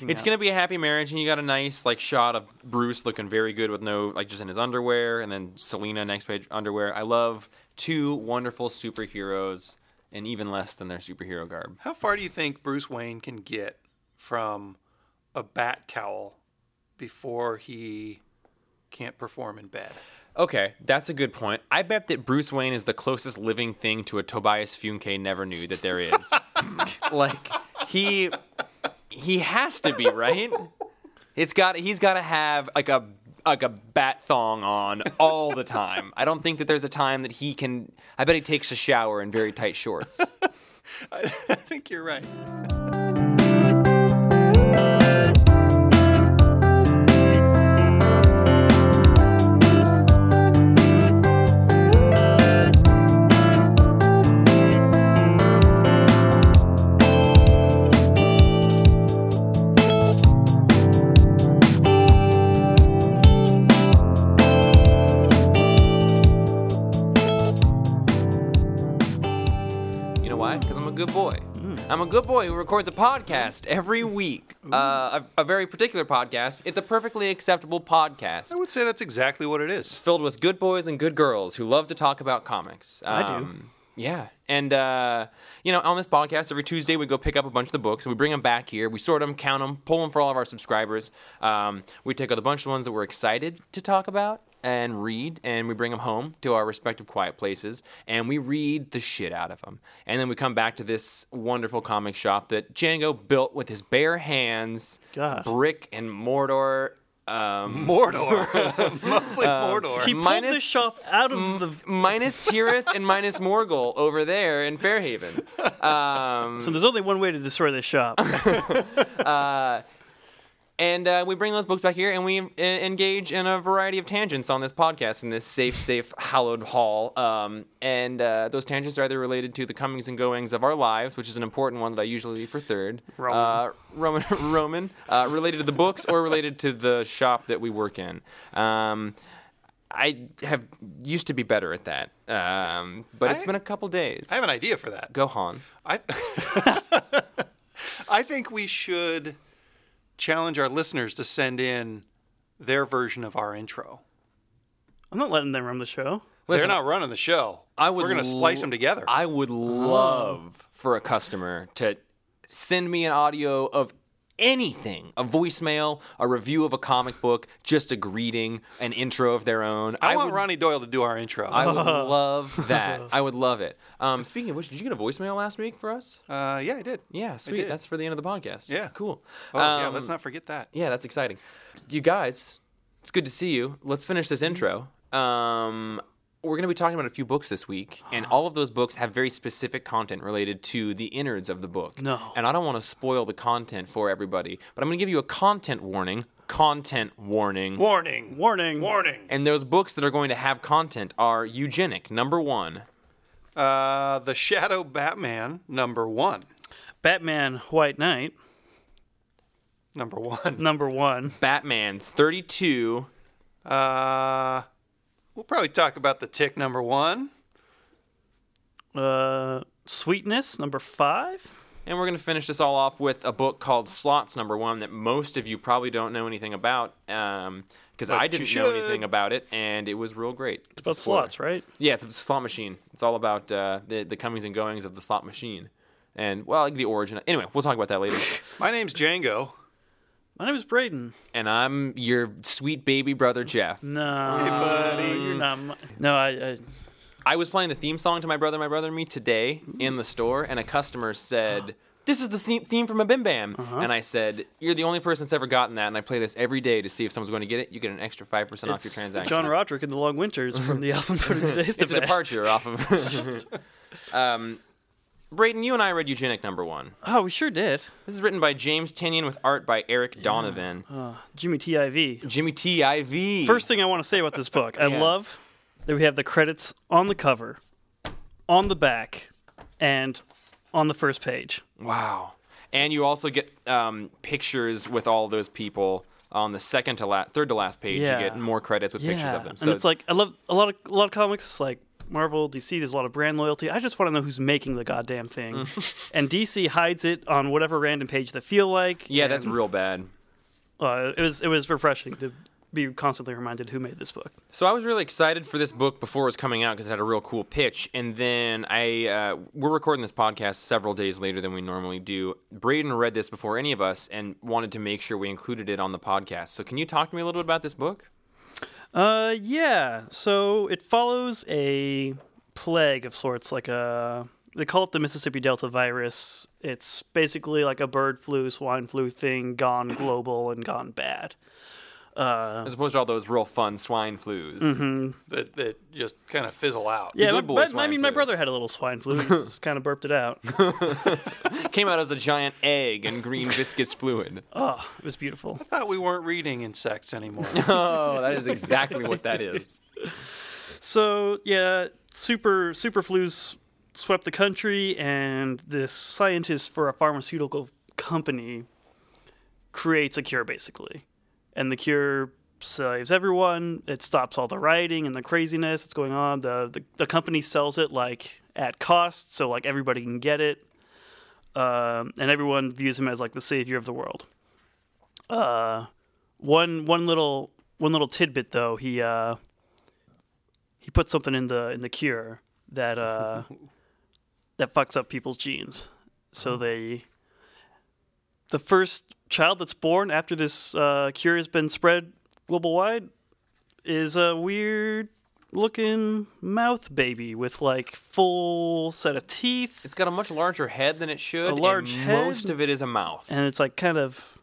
It's gonna be a happy marriage, and you got a nice like shot of Bruce looking very good with no like just in his underwear, and then Selena next page underwear. I love two wonderful superheroes, and even less than their superhero garb. How far do you think Bruce Wayne can get from a bat cowl before he can't perform in bed? Okay, that's a good point. I bet that Bruce Wayne is the closest living thing to a Tobias Funke never nude that there is. like he he has to be, right? It's got he's got to have like a like a bat thong on all the time. I don't think that there's a time that he can I bet he takes a shower in very tight shorts. I, I think you're right. I'm a good boy who records a podcast every week. Uh, a, a very particular podcast. It's a perfectly acceptable podcast. I would say that's exactly what it is. filled with good boys and good girls who love to talk about comics. I do. Um, Yeah, and uh, you know, on this podcast every Tuesday we go pick up a bunch of the books and we bring them back here. We sort them, count them, pull them for all of our subscribers. Um, we take out a bunch of the ones that we're excited to talk about and read, and we bring them home to our respective quiet places, and we read the shit out of them. And then we come back to this wonderful comic shop that Django built with his bare hands, Gosh. brick and mortar. Um, Mordor. Mostly Mordor. He pulled Minus- this shop out of the. Minas Tirith and Minas Morgul over there in Fairhaven. Um, So there's only one way to destroy this shop. And uh, we bring those books back here and we uh, engage in a variety of tangents on this podcast in this safe, safe, hallowed hall. Um, and uh, those tangents are either related to the comings and goings of our lives, which is an important one that I usually leave for third. Roman. Uh, Roman, Roman uh, related to the books or related to the shop that we work in. Um, I have used to be better at that, um, but it's I- been a couple days. I have an idea for that. Go Han. I, I think we should challenge our listeners to send in their version of our intro. I'm not letting them run the show. Listen, They're not running the show. I would We're going to splice l- them together. I would love for a customer to send me an audio of anything a voicemail, a review of a comic book, just a greeting, an intro of their own. I, want would, Ronnie Doyle to do our intro. I would love that. I would love it. Um, speaking of which, did you get a voicemail last week for us? uh, yeah, I did. Yeah, sweet. did. That's for the end of the podcast. Yeah. Cool. Oh, yeah, Um, let's not forget that. Yeah, that's exciting. You guys, it's good to see you. Let's finish this intro. Um, we're going to be talking about a few books this week, and all of those books have very specific content related to the innards of the book. No. And I don't want to spoil the content for everybody, but I'm going to give you a content warning. Content warning. Warning. Warning. Warning. And those books that are going to have content are Eugenic, number one. Uh, the Shadow Batman, number one. Batman White Knight, Number one. number one. Batman 32. Uh, we'll probably talk about the Tick, number one. Uh, Sweetness, number five. And we're going to finish this all off with a book called Slots Number One that most of you probably don't know anything about because I didn't know anything about it, and it was real great. It's, a About slots, right? Yeah, it's a slot machine. It's all about uh, the the comings and goings of the slot machine, and well, like the origin. Anyway, we'll talk about that later. My name's Django. My name is Braden. and I'm your sweet baby brother Jeff. No, Hey, buddy. you're not. My, no, I, I. I was playing the theme song to my brother, my brother and me today in the store, and a customer said. This is the se- theme from MBMBaM. Uh-huh. And I said, You're the only person that's ever gotten that. And I play this every day to see if someone's going to get it. You get an extra 5% off your transaction. John Roderick in the Long Winters from the album put today's it's a departure off of. um, Braden, you and I read Eugenic number one. Oh, we sure did. This is written by James Tynion with art by Eryk Donovan. Uh, Jimmy T.I.V. Jimmy T. I. V. First thing I want to say about this book, I Yeah. love that we have the credits on the cover, on the back, and on the first page. Wow. And you also get um, pictures with all those people on the second to last, third to last page. Yeah. You get more credits with pictures of them. and it's like I love a lot of a lot of comics like Marvel, DC, there's a lot of brand loyalty. I just want to know who's making the goddamn thing. and DC hides it on whatever random page they feel like. Yeah, and, that's real bad. Uh, it was it was refreshing to be constantly reminded who made this book. So I was really excited for this book before it was coming out because it had a real cool pitch. And then I, uh, we're recording this podcast several days later than we normally do. Braden read this before any of us and wanted to make sure we included it on the podcast. So can you talk to me a little bit about this book? Uh, yeah. So it follows a plague of sorts, like a they call it the Mississippi Delta virus. It's basically like a bird flu, swine flu thing gone global and gone bad. Uh, As opposed to all those real fun swine flus. that, that just kind of fizzle out. yeah, good my- boy my- I swine mean, my brother had a little swine flu. He just kind of burped it out. Came out as a giant egg and green viscous fluid. Oh, it was beautiful. I thought we weren't reading insects anymore. Oh, that is exactly what that is. So yeah, super super flus swept the country, and this scientist for a pharmaceutical company creates a cure basically, and the cure saves everyone. It stops all the rioting and the craziness that's going on. The the, the company sells it like at cost, so like everybody can get it, um, and everyone views him as like the savior of the world. Uh, one one little one little tidbit though he uh he put something in the in the cure that uh that fucks up people's genes so they the first child that's born after this uh, cure has been spread global wide is a weird looking mouth baby with like full set of teeth It's got a much larger head than it should. A large and head. Most of it is a mouth. and it's like kind of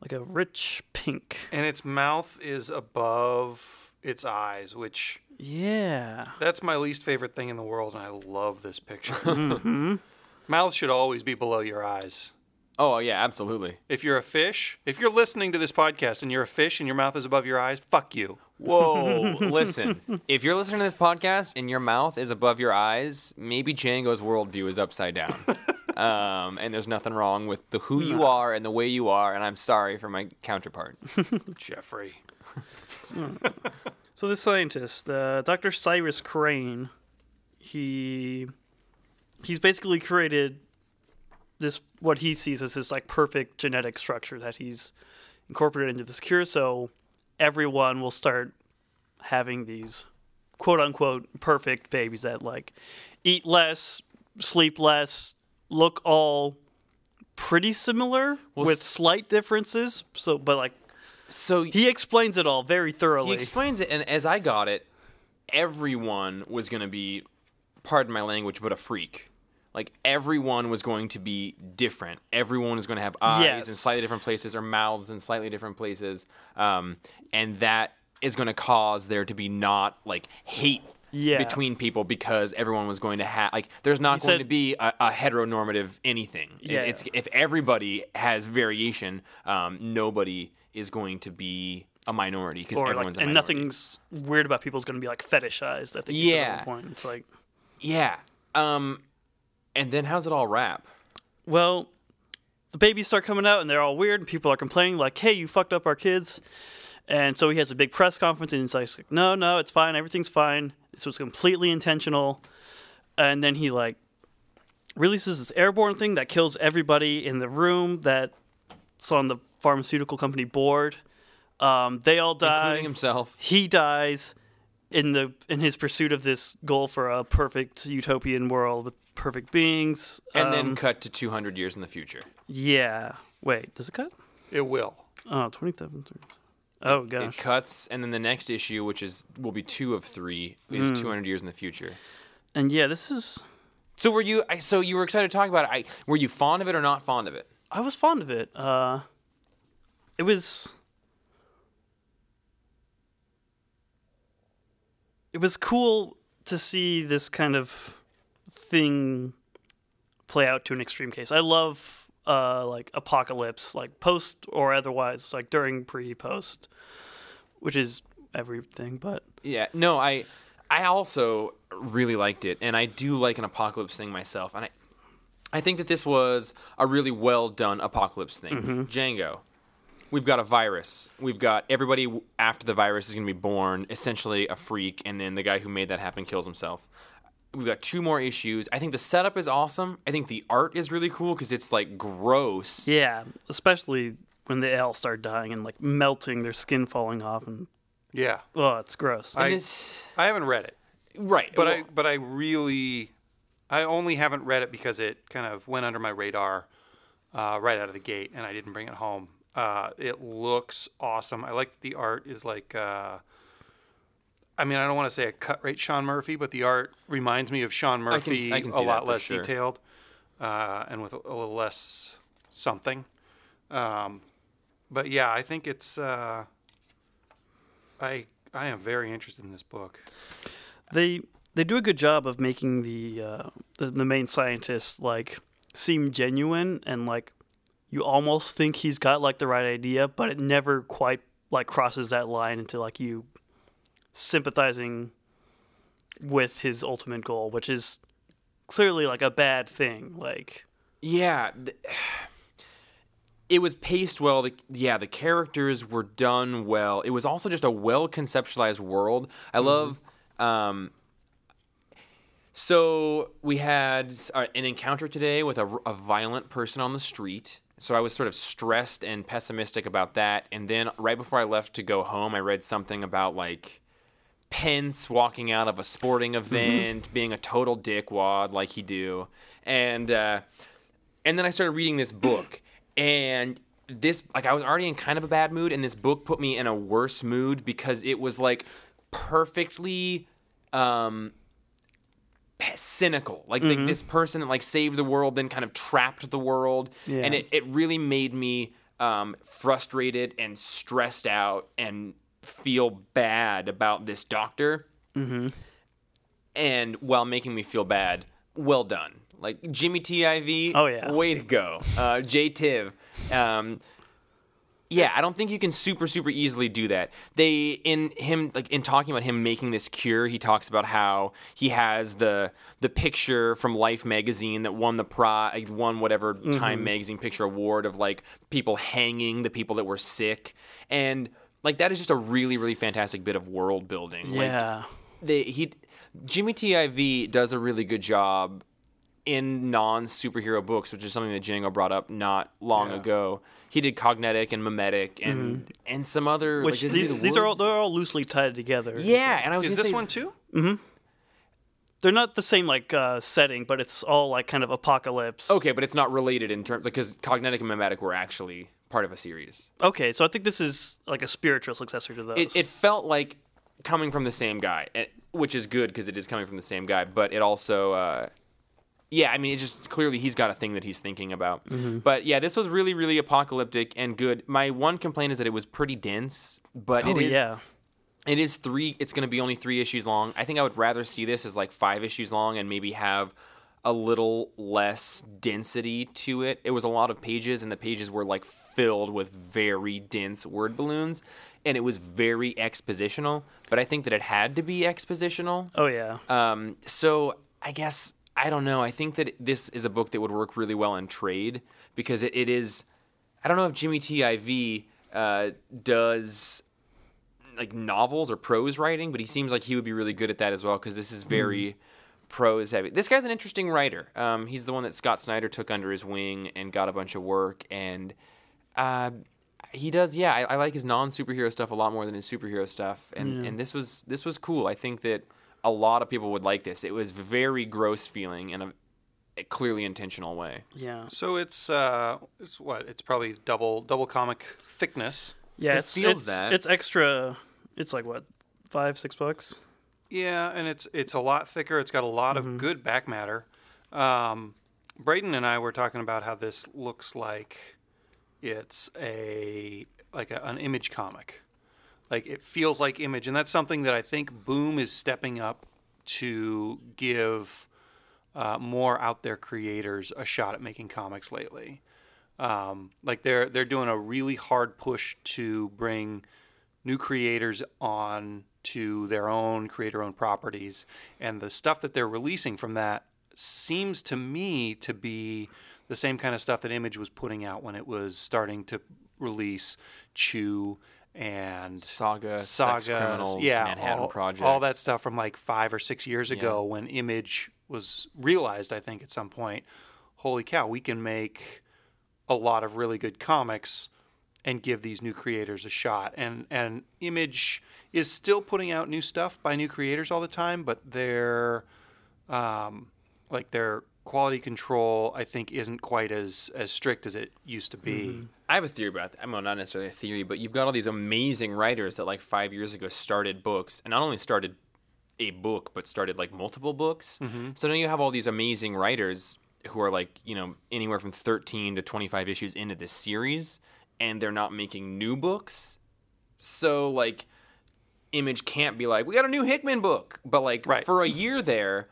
like a rich pink and its mouth is above its eyes, which yeah that's my least favorite thing in the world, and I love this picture. Mm-hmm. Mouth should always be below your eyes. Oh yeah, absolutely. If you're a fish, if you're listening to this podcast and you're a fish and your mouth is above your eyes, fuck you. Whoa, listen. If you're listening to this podcast and your mouth is above your eyes, maybe Django's worldview is upside down. Um, and there's nothing wrong with the who you are and the way you are, and I'm sorry for my counterpart. Jeffrey. So this scientist, uh, Dr. Cyrus Crane, he he's basically created this what he sees as this like perfect genetic structure that he's incorporated into this cure. So everyone will start having these quote unquote perfect babies that like eat less, sleep less, look all pretty similar Well, with slight differences. So, but like So he explains it all very thoroughly. He explains it, and as I got it, everyone was going to be, pardon my language, but a freak. Like everyone was going to be different. Everyone was going to have eyes Yes. in slightly different places or mouths in slightly different places, um, and that is going to cause there to be not like hate Yeah. between people because everyone was going to have like there's not He going said- to be a, a heteronormative anything. Yeah, it's yeah. if everybody has variation, um, nobody is going to be a minority because everyone's like, and minority. nothing's weird about people's going to be like fetishized. I think he said at Yeah. point. It's like, Yeah. Um, and then how's it all wrap? well, the babies start coming out and they're all weird, and people are complaining like, "Hey, you fucked up our kids." And so he has a big press conference, and he's like, "No, no, it's fine. Everything's fine. This was completely intentional." And then he like releases this airborne thing that kills everybody in the room that's on the pharmaceutical company board. Um, they all die. Including himself. he dies in the in his pursuit of this goal for a perfect utopian world with perfect beings. And then Um, cut to 200 years in the future. yeah. Wait, does it cut? It will. Oh, 27. 30. Oh gosh. It cuts, and then the next issue, which is will be two of three, is Hmm. 200 years in the future. And yeah, this is So were you? I, so you were excited to talk about it. I, were you fond of it or not fond of it? I was fond of it. Uh it was it was cool to see this kind of thing play out to an extreme case. I love uh like apocalypse, like post or otherwise, like during pre post, which is everything, but Yeah. No, I I also really liked it, and I do like an apocalypse thing myself, and I I think that this was a really well done apocalypse thing. Mm-hmm. Django, we've got a virus. We've got everybody after the virus is going to be born essentially a freak, and then the guy who made that happen kills himself. We've got two more issues. I think the setup is awesome. I think the art is really cool because it's like gross. Yeah, especially when they all start dying and like melting, their skin falling off, and Yeah, oh, it's gross. I- this- I haven't read it, right, but well, I but I really, I only haven't read it because it kind of went under my radar uh, right out of the gate, and I didn't bring it home. Uh, it looks awesome. I like that the art is like. Uh, I mean, I don't want to say a cut rate Sean Murphy, but the art reminds me of Sean Murphy I can a see that lot less sure. detailed uh, and with a, a little less something. Um, but yeah, I think it's. Uh, I I am very interested in this book. they they do a good job of making the uh, the, the main scientists like seem genuine and like you almost think he's got like the right idea, but it never quite like crosses that line into like you sympathizing with his ultimate goal, which is clearly like a bad thing. Like yeah. It was paced well. The, yeah, the characters were done well. It was also just a well conceptualized world. I love. Um, so we had uh, an encounter today with a, a violent person on the street. So I was sort of stressed and pessimistic about that. And then right before I left to go home, I read something about like Pence walking out of a sporting event, being a total dickwad like he do, and uh, and then I started reading this book, and this like I was already in kind of a bad mood, and this book put me in a worse mood because it was like perfectly um, cynical. Like, like this person that like saved the world, then kind of trapped the world, and it it really made me um, frustrated and stressed out and feel bad about this doctor. And while making me feel bad, well done. Like Jimmy TIV, Oh, yeah. way to go. Uh, J Tiv, um, yeah, I don't think you can super super easily do that. They in him like in talking about him making this cure, he talks about how he has the the picture from Life magazine that won the prize, won whatever mm-hmm. Time magazine picture award of like people hanging the people that were sick, and like that is just a really really fantastic bit of world building. Like, yeah, they he Jimmy TIV does a really good job in non superhero books, which is something that Django brought up not long Yeah. ago. He did Cognetic and Memetic and and some other Mm-hmm. which like, these do these are all they're all loosely tied together. yeah, and I was Is this say, one too? Mhm. They're not the same like uh, setting, but it's all like kind of apocalypse. okay, but it's not related in terms like because Cognetic and Memetic were actually part of a series. Okay, so I think this is like a spiritual successor to those. It, it felt like coming from the same guy, eh, which is good because it is coming from the same guy. But it also, uh, yeah, I mean, it just clearly he's got a thing that he's thinking about. Mm-hmm. But yeah, this was really, really apocalyptic and good. My one complaint is that it was pretty dense, but oh it is yeah, it is three. It's going to be only three issues long. I think I would rather see this as like five issues long and maybe have a little less density to it. It was a lot of pages, and the pages were like filled with very dense word balloons, and it was very expositional. But I think that it had to be expositional. oh yeah. Um, so I guess I don't know. I think that this is a book that would work really well in trade because it, it is. I don't know if Jimmy Tiv uh, does like novels or prose writing, but he seems like he would be really good at that as well because this is very prose heavy. This guy's an interesting writer. Um, he's the one that Scott Snyder took under his wing and got a bunch of work and. Uh, he does, yeah. I, I like his non superhero stuff a lot more than his superhero stuff, and and this was this was cool. I think that a lot of people would like this. It was very gross feeling in a, a clearly intentional way. Yeah, So it's uh, it's what? It's probably double double comic thickness. yeah. It it's, feels it's, that. it's extra. It's like what five, six bucks. Yeah, and it's it's a lot thicker. It's got a lot of good back matter. Um, Braden and I were talking about how this looks like it's a like a, an image comic. Like it feels like image, and that's something that I think Boom is stepping up to give uh, more out there creators a shot at making comics lately. Um, like they're they're doing a really hard push to bring new creators on to their own creator owned properties and the stuff that they're releasing from that seems to me to be the same kind of stuff that image was putting out when it was starting to release Chew and Saga, Saga, Sex Criminals, yeah, Manhattan all, Project, all that stuff from like five or six years ago when Image was realized. I think at some point, holy cow, we can make a lot of really good comics and give these new creators a shot. And and Image is still putting out new stuff by new creators all the time, but their um, like their quality control, I think, isn't quite as as strict as it used to be. Mm-hmm. I have a theory about that. I mean, not necessarily a theory, but you've got all these amazing writers that like five years ago started books, and not only started a book, but started like multiple books. Mm-hmm. So now you have all these amazing writers who are like you know anywhere from 13 to 25 issues into this series, and they're not making new books. So like, Image can't be like, we got a new Hickman book, but like Right. for a year there,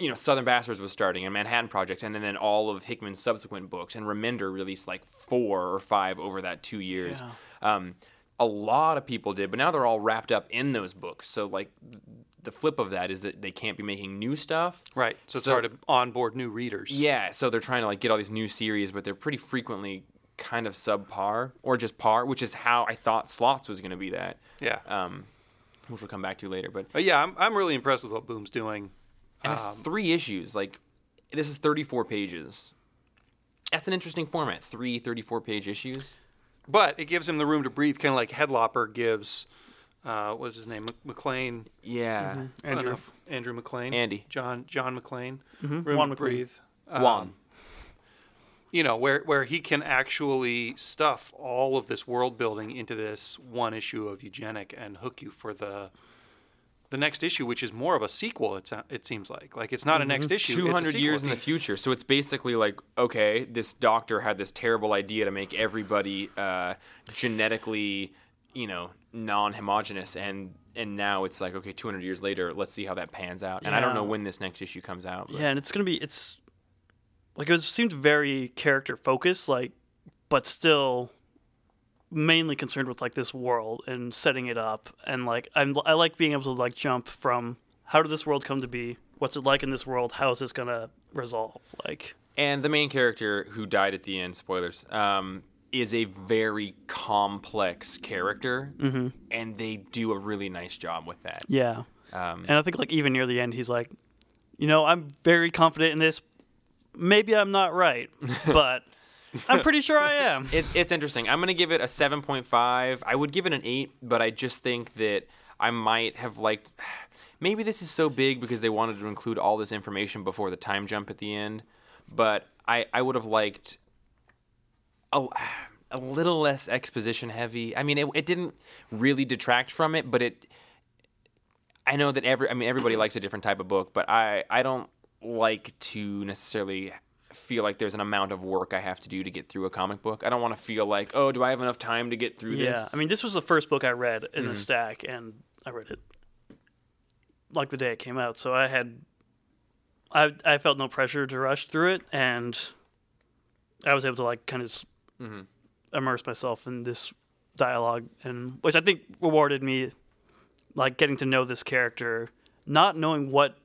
you know, Southern Bastards was starting and Manhattan Project, and then, then all of Hickman's subsequent books, and Remender released like four or five over that two years. Um, a lot of people did, but now they're all wrapped up in those books. So like, the flip of that is that they can't be making new stuff. Right. So it's So- hard to onboard new readers. Yeah, so they're trying to like get all these new series, but they're pretty frequently kind of subpar or just par, which is how I thought Slots was going to be that, Yeah. um, which we'll come back to later. But But yeah, I'm I'm really impressed with what Boom's doing. And Um, three issues, like this is 34 pages. That's an interesting format. Three 34 page issues. But it gives him the room to breathe, kind of like Headlopper gives. Uh, what's his name? Mc- McLean. Yeah. I don't Andrew. know Andrew MacLean. Andy. John John McLean. Mhm. Room Juan to McLean. breathe. Um, Juan. You know where where he can actually stuff all of this world building into this one issue of eugenic and hook you for the the next issue, which is more of a sequel. It sou- it seems like like it's not a next issue. 200 years in the future. So it's basically like, okay, this doctor had this terrible idea to make everybody uh, genetically, you know, non-homogenous, and and now it's like, okay, 200 years later, let's see how that pans out. And I don't know when this next issue comes out. but- Yeah, and it's gonna be it's like it was, seemed very character focused, like, but still mainly concerned with like this world and setting it up, and like I'm I like being able to like jump from how did this world come to be, what's it like in this world, how is this gonna resolve, like. And the main character who died at the end, spoilers, um, is a very complex character, Mm-hmm. and they do a really nice job with that. Yeah. Um, And I think like even near the end, he's like, you know, I'm very confident in this. Maybe I'm not right, but I'm pretty sure I am. it's it's interesting. I'm gonna give it a 7.5. I would give it an eight, but I just think that I might have liked. Maybe this is so big because they wanted to include all this information before the time jump at the end, but I I would have liked a, a little less exposition heavy. I mean, it, it didn't really detract from it, but it. I know that every I mean everybody likes a different type of book, but I I don't like to necessarily feel like there's an amount of work I have to do to get through a comic book. I don't want to feel like, oh, do I have enough time to get through Yeah, this? I mean, this was the first book I read in the mm-hmm. stack, and I read it like the day it came out. So I had, I I felt no pressure to rush through it, and I was able to like kind of mm-hmm. immerse myself in this dialogue, and which I think rewarded me, like getting to know this character, not knowing what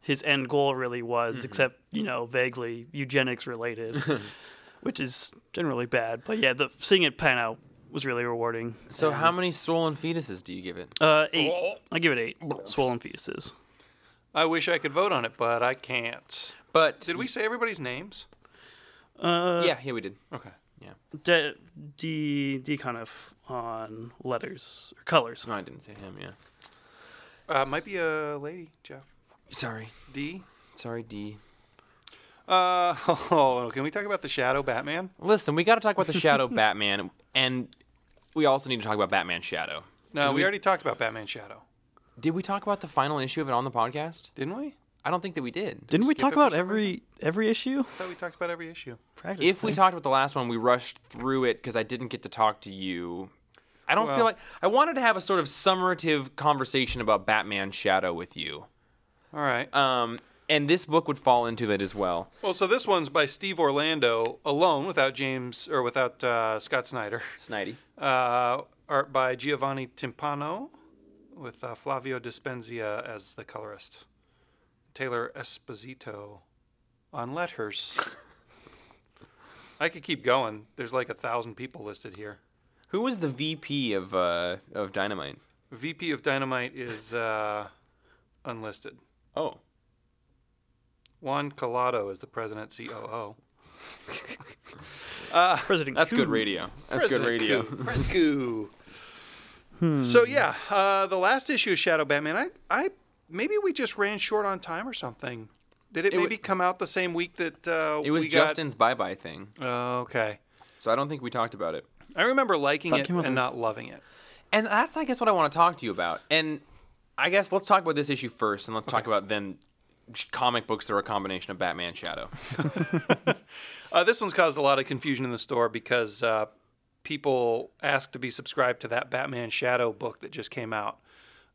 his end goal really was, except you know vaguely eugenics related, which is generally bad. But yeah, the seeing it pan out was really rewarding. so how many swollen fetuses do you give it? Uh, eight. I give it eight. Swollen fetuses. I wish I could vote on it, but I can't. But Did we say everybody's names? Uh, yeah, yeah, we did. Okay. Yeah, D, D, D kind of on letters or colors. no, I didn't say him. Yeah, Uh, might be a lady, Jeff. Sorry, D. sorry, D. Uh, oh, can we talk about the Shadow Batman? Listen, we got to talk about the Shadow Batman, and we also need to talk about Batman Shadow. No, we, already talked about Batman Shadow, Did we talk about the final issue of it on the podcast? didn't we? I don't think that we did. Didn't we skip talk about some every every issue? I thought we talked about every issue. Practically. If we talked about the last one, we rushed through it because I didn't get to talk to you. I don't Well- feel like I wanted to have a sort of summative conversation about Batman Shadow with you. All right. Um, and this book would fall into it as well. Well, so this one's by Steve Orlando alone, without James or without uh, Scott Snyder. Snidey. Uh, art by Giovanni Timpano, with uh, Flavio Dispenza as the colorist. Taylor Esposito on letters. I could keep going. There's like a thousand people listed here. Who was the VP of uh, of Dynamite? VP of Dynamite is uh, unlisted. Oh, Juan Collado is the president COO. President that's good radio. That's good radio. President Coup. So yeah, uh, the last issue of Shadow Batman, I, I maybe we just ran short on time or something. Did it, It wa- maybe come out the same week that uh, It was we got- Justin's bye bye thing, Oh, okay. so I don't think we talked about it. I remember liking Thought it and the- not loving it. And that's, I guess, what I want to talk to you about. And I guess let's talk about this issue first, and let's talk about then comic books that are a combination of Batman Shadow. Uh, this one's caused a lot of confusion in the store because uh, people asked to be subscribed to that Batman Shadow book that just came out.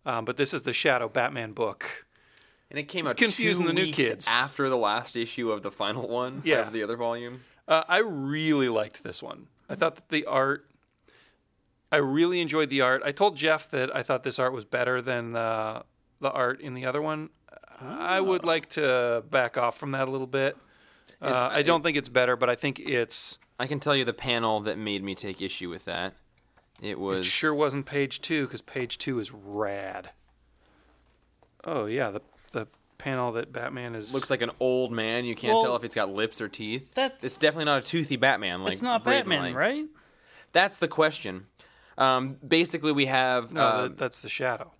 Um, but this is the Shadow Batman book. And it came It's out confusing two the new kids. after the last issue of the final one Yeah. of the other volume. Uh, I really liked this one. I thought that the art, I really enjoyed the art. I told Jeff that I thought this art was better than uh, the art in the other one. I would like to back off from that a little bit. Uh, I don't think it's better, but I think it's. I can tell you the panel that made me take issue with that. It was It sure wasn't page two because page two is rad. Oh yeah, the the panel that Batman is looks like an old man. You can't Well, tell if it's got lips or teeth. that's- it's definitely not a toothy Batman. Like It's not Braden Batman, likes. right? That's the question. Um, basically, we have no, um, that's the shadow.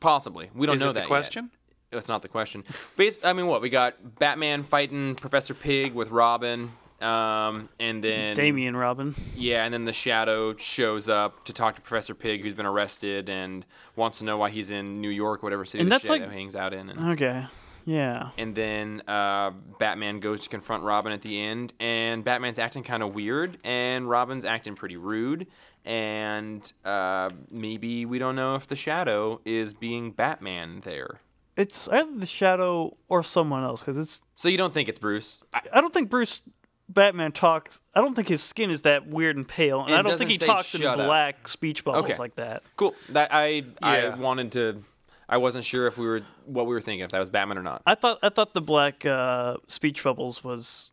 possibly. We don't Is know it that the yet. question? That's not the question. Bas- I mean, what we got? Batman fighting Professor Pig with Robin, um, and then Damian Robin. Yeah, and then the Shadow shows up to talk to Professor Pig, who's been arrested and wants to know why he's in New York, whatever city And the that's Shadow like- hangs out in. And, Okay. Yeah. and then uh, Batman goes to confront Robin at the end, and Batman's acting kind of weird, and Robin's acting pretty rude, and uh, maybe we don't know if the Shadow is being Batman there. It's either the Shadow or someone else because it's. So you don't think it's Bruce? I, I don't think Bruce Batman talks. I don't think his skin is that weird and pale, and It I don't think he talks in shut up. black speech bubbles Okay. like that. cool. That I I wanted to. I wasn't sure if we were what we were thinking if that was Batman or not. I thought I thought the black uh, speech bubbles was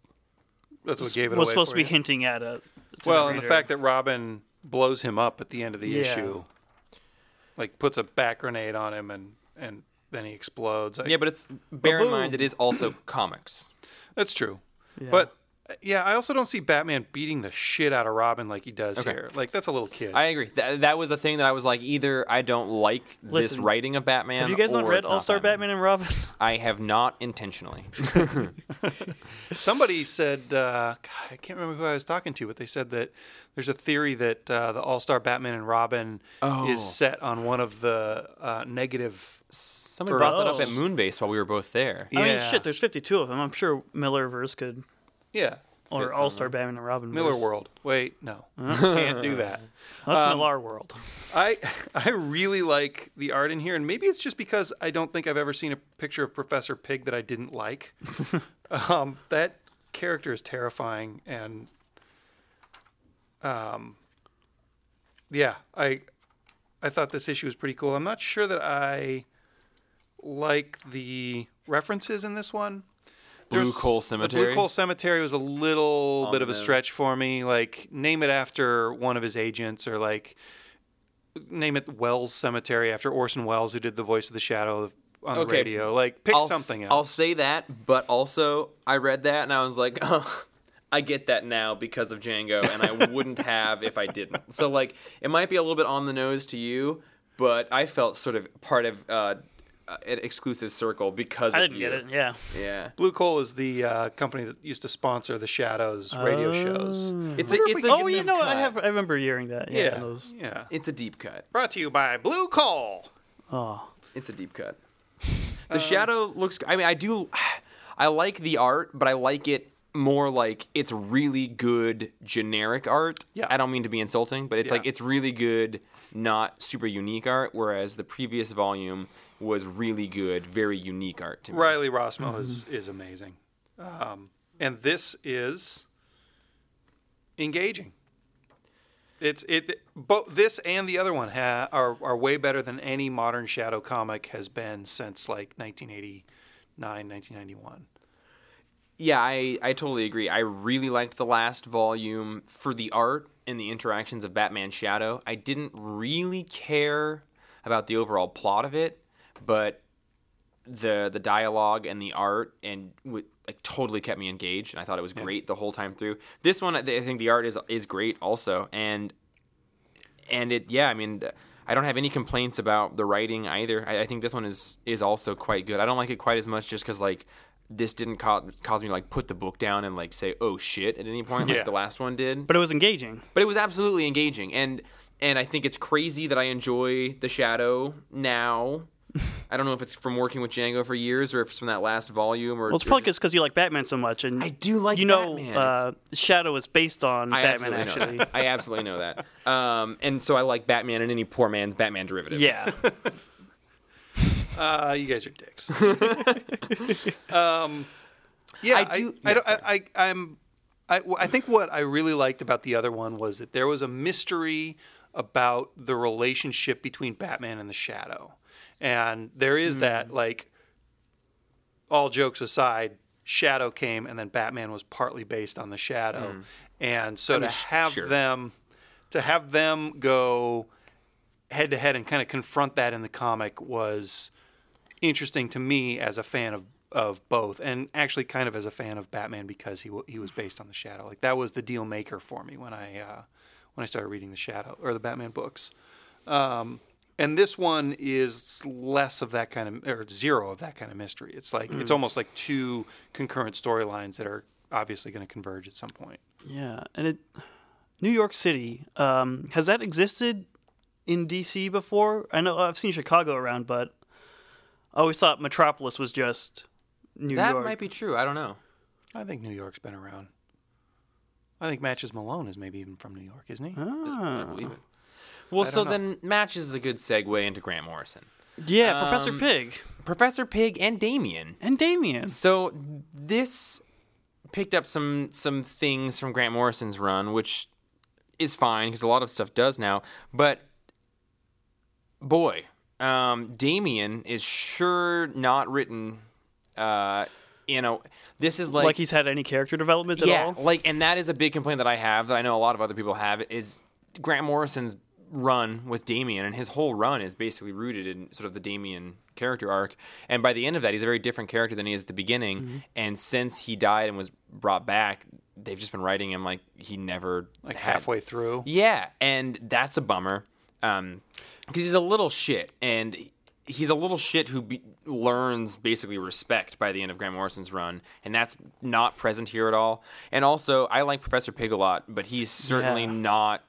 That's what gave it was away supposed for to be you. hinting at a. to Well, and the fact that Robin blows him up at the end of the Yeah. issue, like puts a back grenade on him and and then he explodes. I- Yeah, but it's bear in boom. mind it is also comics. that's true. Yeah. But yeah, I also don't see Batman beating the shit out of Robin like he does Okay. here. Like that's a little kid. I agree. That, that was a thing that I was like, either I don't like this writing of Batman. have you guys not or read All Star Batman and Robin? I have not intentionally. Somebody said, uh, God, I can't remember who I was talking to, but they said that there's a theory that uh, the All Star Batman and Robin Oh. is set on one of the uh, negative. Somebody For brought that up at. Moonbase while we were both there. I mean, shit. There's 52 of them. I'm sure Millerverse could, Yeah, or All Star Batman and Robin. Miller verse. World. Wait, no, can't do that. That's Um, Millar World. I I really like the art in here, and maybe it's just because I don't think I've ever seen a picture of Professor Pig that I didn't like. um, that character is terrifying, and um, yeah, I I thought this issue was pretty cool. I'm not sure that I like the references in this one. Blue There's- Coal The Cemetery? Blue Coal Cemetery was a little On bit of a stretch for me. Like name it after one of his agents, or like name it Wells Cemetery after Orson Welles, who did the voice of the Shadow on the Okay. radio. Like pick I'll, something s- I'll say that, but also I read that and I was like, oh, I get that now because of Django, and I wouldn't have if I didn't. So like, it might be a little bit on the nose to you, but I felt sort of part of uh, an exclusive circle because I of didn't you. get it. Yeah. Yeah, Blue Coal is the uh, company that used to sponsor the Shadows radio shows. it's a, it's a Oh, get you them know, I have. I remember hearing that. Yeah. Yeah, Those, yeah. it's a deep cut. Brought to you by Blue Coal. oh. It's a deep cut. The shadow looks. I mean, I do. I like the art, but I like it more like it's really good generic art. Yeah. I don't mean to be insulting, but it's Yeah. like it's really good, not super unique art. Whereas the previous volume was really good, very unique art to me. Riley Rossmo is is amazing, um, and this is engaging. It's it both this and the other one ha, are are way better than any modern Shadow comic has been since like 1989, 1991. Yeah, I, I totally agree. I really liked the last volume for the art and the interactions of Batman Shadow. I didn't really care about the overall plot of it, but the the dialogue and the art and w- like totally kept me engaged, and I thought it was great the whole time through. This one, I think the art is is great also, and and it yeah, I mean. I don't have any complaints about the writing either. I, I think this one is is also quite good. I don't like it quite as much just because like this didn't ca- cause me to like put the book down and like say oh shit at any point Yeah. like the last one did But it was engaging. but it was absolutely engaging and and i think it's crazy that i enjoy the shadow now i don't know if it's from working with django for years or if it's from that last volume or Well, it's or probably just- just because you like Batman so much, and I do like you know Batman. uh, Shadow is based on I Batman. Actually. I absolutely know that. Um, and so I like Batman and any poor man's Batman derivative. yeah. Uh, you guys are dicks. um, yeah, I I do- do. I, yeah. I, I, I'm. I, I think what I really liked about the other one was that there was a mystery about the relationship between Batman and the Shadow, and there is Hmm. that like. All jokes aside, Shadow came, and then Batman was partly based on the Shadow, and so mean, to have sure. them, to have them go head to head and kind of confront that in the comic was interesting to me as a fan of of both, and actually kind of as a fan of Batman because he w- he was based on the Shadow. Like that was the deal maker for me when I uh, when I started reading the Shadow or the Batman books. Um, and this one is less of that kind of or zero of that kind of mystery. It's like it's almost like two concurrent storylines that are obviously going to converge at some point. Yeah, and it New York City um, has that existed in DC before? I know I've seen Chicago around, but I always thought Metropolis was just New that York. That might be true. I don't know. I think New York's been around. I think Matches Malone is maybe even from New York, isn't he? I Ah. believe it. Well, so know. then matches is a good segue into Grant Morrison, Yeah, Professor Um, Pig Professor Pig, and Damian. and Damian. So this picked up some some things from Grant Morrison's run, which is fine because a lot of stuff does now. But boy, um, Damian is sure not written. Uh, you know, this is Like, like, he's had any character development at yeah, all? like, and that is a big complaint that I have that I know a lot of other people have is Grant Morrison's run with Damian, and his whole run is basically rooted in sort of the Damian character arc. And by the end of that, he's a very different character than he is at the beginning. Mm-hmm. And since he died and was brought back, they've just been writing him like he never Like had- halfway through. yeah, and that's a bummer because he's a little shit, and he's a little shit who be- learns basically respect by the end of Grant Morrison's run, and that's not present here at all. And also, I like Professor Pig a lot, but he's certainly Yeah. not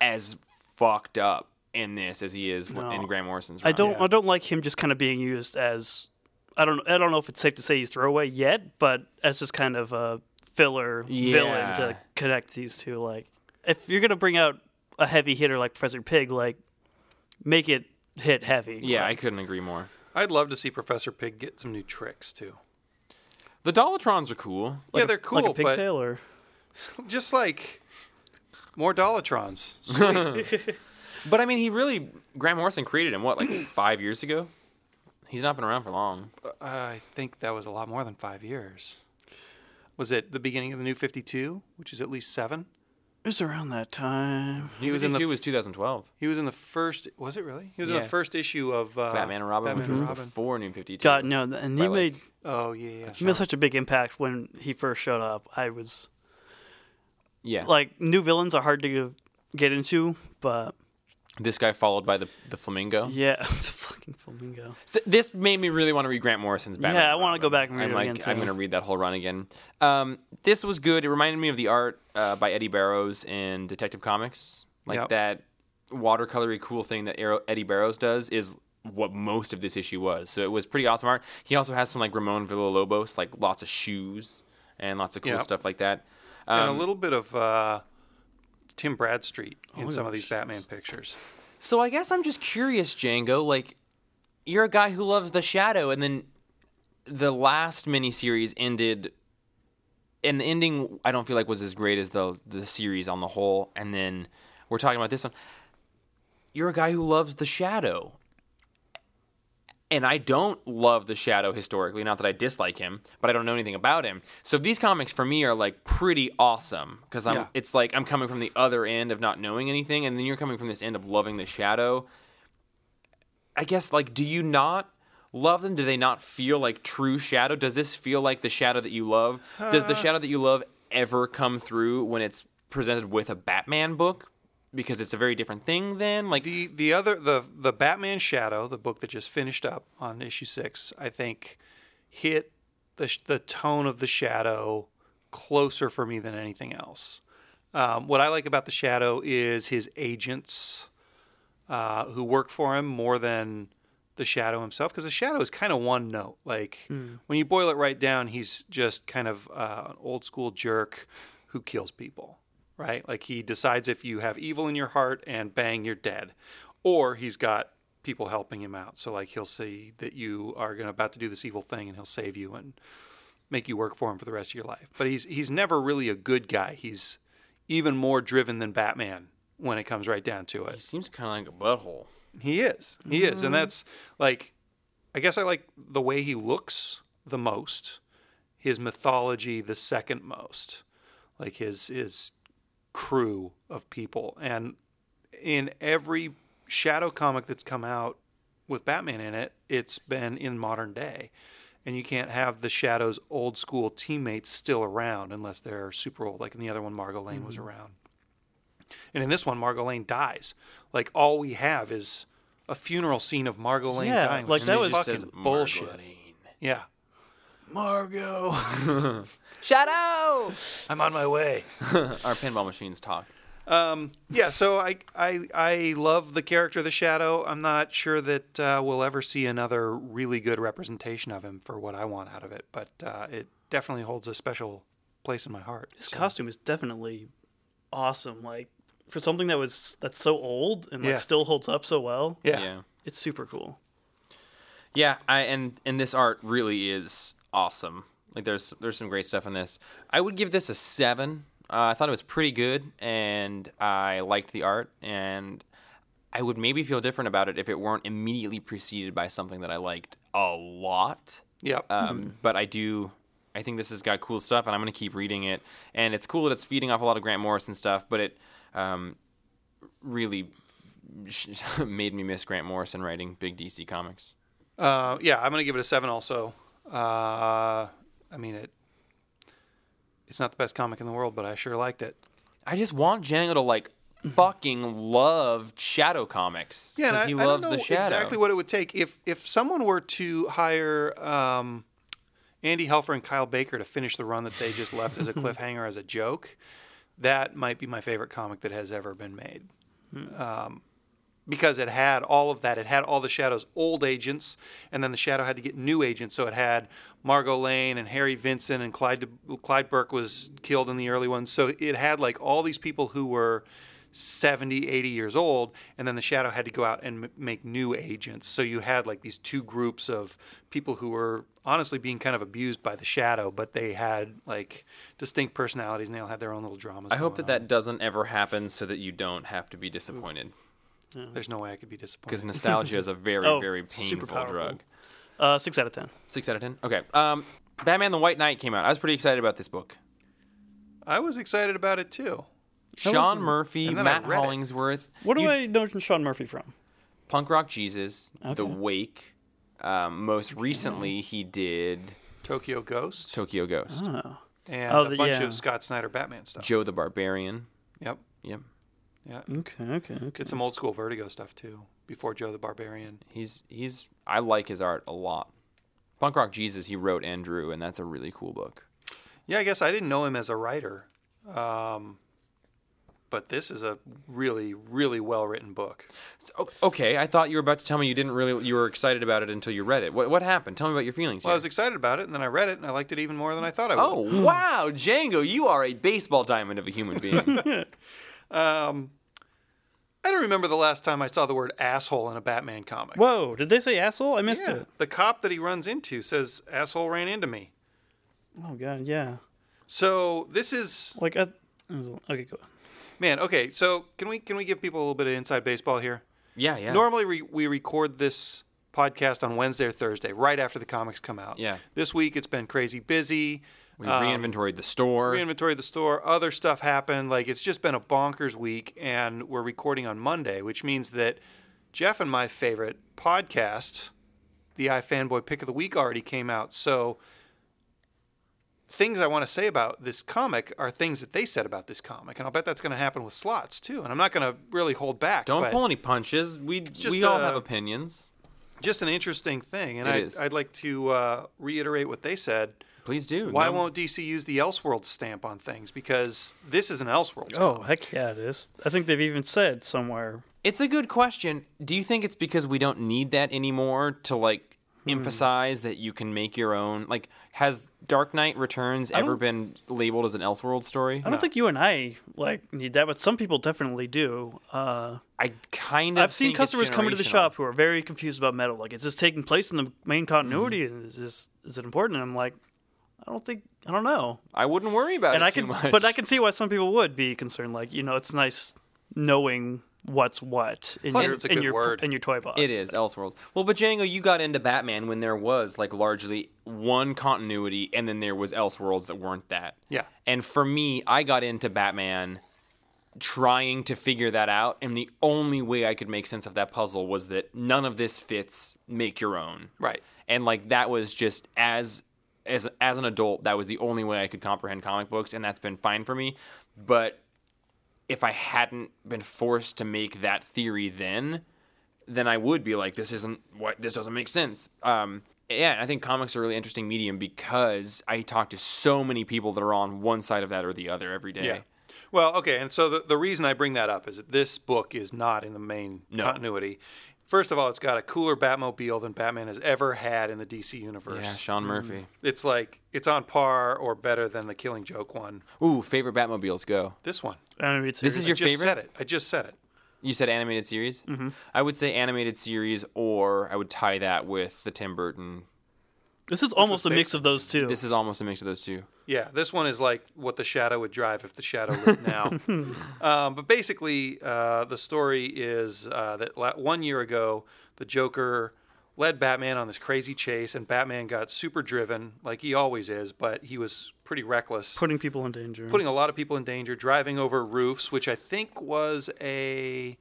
as fucked up in this as he is w- in Grant Morrison's run. I don't. Yeah. I don't like him just kind of being used as. I don't. I don't know if it's safe to say he's throwaway yet, but as just kind of a filler Yeah. villain to connect these two. Like, if you're gonna bring out a heavy hitter like Professor Pig, like, make it hit heavy. Yeah, I couldn't agree more. I'd love to see Professor Pig get some new tricks too. The Dollatrons are cool. yeah, they're cool, like a but pigtail or. just like more Dollatrons. Sweet. But I mean, he really Grant Morrison created him what like five years ago. He's not been around for long. I think that was a lot more than five years. Was it the beginning of the New Fifty Two, which is at least seven? It was around that time. He was in the Two was 2012. He was in the first. Was it really? He was in Yeah. the first issue of uh, Batman and Robin, Batman which and was Robin. before New 52. God no, and he By, like, made Oh yeah, yeah. he made such a big impact when he first showed up. I was Yeah. like, new villains are hard to get into, but this guy followed by the the flamingo. yeah, the fucking flamingo. So this made me really want to read Grant Morrison's Batman. Yeah, I wanna go back and read I'm it like, again, I'm gonna read that whole run again. Um, this was good. It reminded me of the art uh, by Eddy Barrows in Detective Comics, like Yep. that watercolory cool thing that Eddy Barrows does is what most of this issue was. So it was pretty awesome art. He also has some like Ramon Villalobos, like lots of shoes and lots of cool Yep. stuff like that. And Um, a little bit of uh, Tim Bradstreet in Oh, some of these Batman pictures. So I guess I'm just curious, Django. Like, you're a guy who loves the Shadow, and then the last miniseries ended, and the ending I don't feel like was as great as the the series on the whole. And then we're talking about this one. You're a guy who loves the Shadow. And I don't love the Shadow historically. Not that I dislike him, but I don't know anything about him. So these comics for me are like pretty awesome because I'm. Yeah. It's like I'm coming from the other end of not knowing anything, and then you're coming from this end of loving the Shadow. I guess like, do you not love them? Do they not feel like true Shadow? Does this feel like the Shadow that you love? Does the Shadow that you love ever come through when it's presented with a Batman book? Because it's a very different thing then. Like The the other the the Batman Shadow, the book that just finished up on issue six, I think hit the the tone of the Shadow closer for me than anything else. Um, what I like about the Shadow is his agents uh, who work for him more than the Shadow himself, because the Shadow is kind of one note. Like when you boil it right down, he's just kind of uh, an old school jerk who kills people, right? Like he decides if you have evil in your heart and bang, you're dead, or he's got people helping him out. So like he'll see that you are going about to do this evil thing, and he'll save you and make you work for him for the rest of your life. But he's he's never really a good guy. He's even more driven than Batman when it comes right down to it. he seems kind of like a butthole. He is. He is. And that's like I guess I like the way he looks the most. His mythology the second most. Like his his crew of people. And in every shadow comic that's come out with Batman in it, it's been in modern day. And you can't have the Shadow's old school teammates still around unless they're super old. Like in the other one, Margo Lane was mm-hmm. around. And in this one, Margo Lane dies. Like all we have is a funeral scene of Margo Lane Yeah, dying. like that was- fucking bullshit. Yeah, Margo. Shadow. I'm on my way. Our pinball machines talk. Um, yeah, so I, I I love the character of the Shadow. I'm not sure that uh, we'll ever see another really good representation of him for what I want out of it, but uh, it definitely holds a special place in my heart. His So- costume is definitely awesome. Like for something that was that's so old and like Yeah. still holds up so well. yeah. yeah. It's super cool. Yeah, I and and this art really is awesome. Like there's there's some great stuff in this. I would give this a seven. Uh, I thought it was pretty good, and I liked the art, and I would maybe feel different about it if it weren't immediately preceded by something that I liked a lot. Yep. Um, But I do. I think this has got cool stuff, and I'm going to keep reading it. And it's cool that it's feeding off a lot of Grant Morrison stuff, but it um, really made me miss Grant Morrison writing big DC comics. Uh, yeah, I'm gonna give it a seven. Also, uh, I mean it. It's not the best comic in the world, but I sure liked it. I just want Django to like fucking love Shadow comics Yeah, because I, he I loves know the Shadow. exactly what it would take if if someone were to hire um, Andy Helfer and Kyle Baker to finish the run that they just left as a cliffhanger as a joke. That might be my favorite comic that has ever been made. Um, because it had all of that. It had all the Shadow's old agents, and then the Shadow had to get new agents. So it had Margo Lane and Harry Vincent and Clyde Clyde Burke was killed in the early ones. So it had like all these people who were 70, 80 years old, and then the Shadow had to go out and m- make new agents. So you had like these two groups of people who were honestly being kind of abused by the Shadow, but they had like distinct personalities and they all had their own little dramas. I hope that going that doesn't ever happen so that you don't have to be disappointed. On. There's no way I could be disappointed. Because nostalgia is a very, Oh, very super painful powerful. drug. Uh, six out of ten. Six out of ten. Okay. Um, Batman: The White Knight came out. I was pretty excited about this book. I was excited about it too. Sean Murphy, And then I Matt read it. Hollingsworth. What do you- I know Sean Murphy from? Punk Rock Jesus, The Wake. Um, most recently, he did Tokyo Ghost Tokyo Ghost, Oh, and Oh, a the- bunch yeah. of Scott Snyder Batman stuff. Joe the Barbarian. Yep. Yep. Yeah. okay, okay, okay. Did some old school Vertigo stuff too before Joe the Barbarian. He's he's I like his art a lot. Punk Rock Jesus, he wrote and drew, and that's a really cool book. Yeah, I guess I didn't know him as a writer. Um, but this is a really, really well written book. So, okay, I thought you were about to tell me you didn't really you were excited about it until you read it. What what happened? Tell me about your feelings. Well, I was excited about it, and then I read it, and I liked it even more than I thought I would. Oh wow, Django, you are a baseball diamond of a human being. Um, I don't remember the last time I saw the word asshole in a Batman comic. Whoa, did they say asshole? I missed Yeah, it. the cop that he runs into says asshole ran into me. Oh god, yeah. So this is Like, I, it was, okay, go. on. man. Okay, so can we can we give people a little bit of inside baseball here? yeah, yeah. Normally we, we record this podcast on Wednesday or Thursday, right after the comics come out. Yeah. This week it's been crazy busy. We reinventoried the store. Reinventory the store. Other stuff happened. Like it's just been a bonkers week, and we're recording on Monday, which means that Jeff and my favorite podcast, the iFanboy Pick of the Week, already came out. So things I want to say about this comic are things that they said about this comic, and I'll bet that's going to happen with slots too. And I'm not going to really hold back. Don't pull any punches. We just, we all have opinions. Just an interesting thing, and I'd. I'd like to uh, reiterate what they said. Please do. Why No- won't DC use the Elseworlds stamp on things? Because this is an Elseworlds. Oh comic. heck yeah, it is. I think they've even said somewhere. It's a good question. Do you think it's because we don't need that anymore to like Hmm. emphasize that you can make your own? Like, has Dark Knight Returns ever been labeled as an Elseworld story? I don't think you and I like need that, but some people definitely do. Uh, I kind of. I've seen think it's customers come into the shop who are very confused about metal. Like, is this taking place in the main continuity? And is this is it important? And I'm like, I don't think I don't know. I wouldn't worry about and it I too can, much. but I can see why some people would be concerned. Like, you know, it's nice knowing what's what in Plus your it's a in good your word. in your toy box. It is Elseworlds. Well, but Django, you got into Batman when there was like largely one continuity, and then there was Elseworlds that weren't that. Yeah. And for me, I got into Batman trying to figure that out, and the only way I could make sense of that puzzle was that none of this fits. Make your own. Right. And like that was just as as as an adult, that was the only way I could comprehend comic books, and that's been fine for me. But if I hadn't been forced to make that theory then, then I would be like, this isn't what this doesn't make sense. Um, yeah, I think comics are a really interesting medium because I talk to so many people that are on one side of that or the other every day. Yeah. Well, okay, and so the, the reason I bring that up is that this book is not in the main No. continuity. First of all, it's got a cooler Batmobile than Batman has ever had in the DC universe. Yeah, Sean Murphy. It's like it's on par or better than the Killing Joke one. Ooh, favorite Batmobiles go. This one. Animated This series. is I your just favorite? said it. I just said it. You said animated series? Mm-hmm. I would say animated series, or I would tie that with the Tim Burton. This is almost a mix of those two. This is almost a mix of those two. Yeah, this one is like what the Shadow would drive if the Shadow lived now. um, but basically, uh, the story is uh, that la- one year ago, the Joker led Batman on this crazy chase, and Batman got super driven, like he always is, but he was pretty reckless. putting people in danger. putting a lot of people in danger, driving over roofs, which I think was a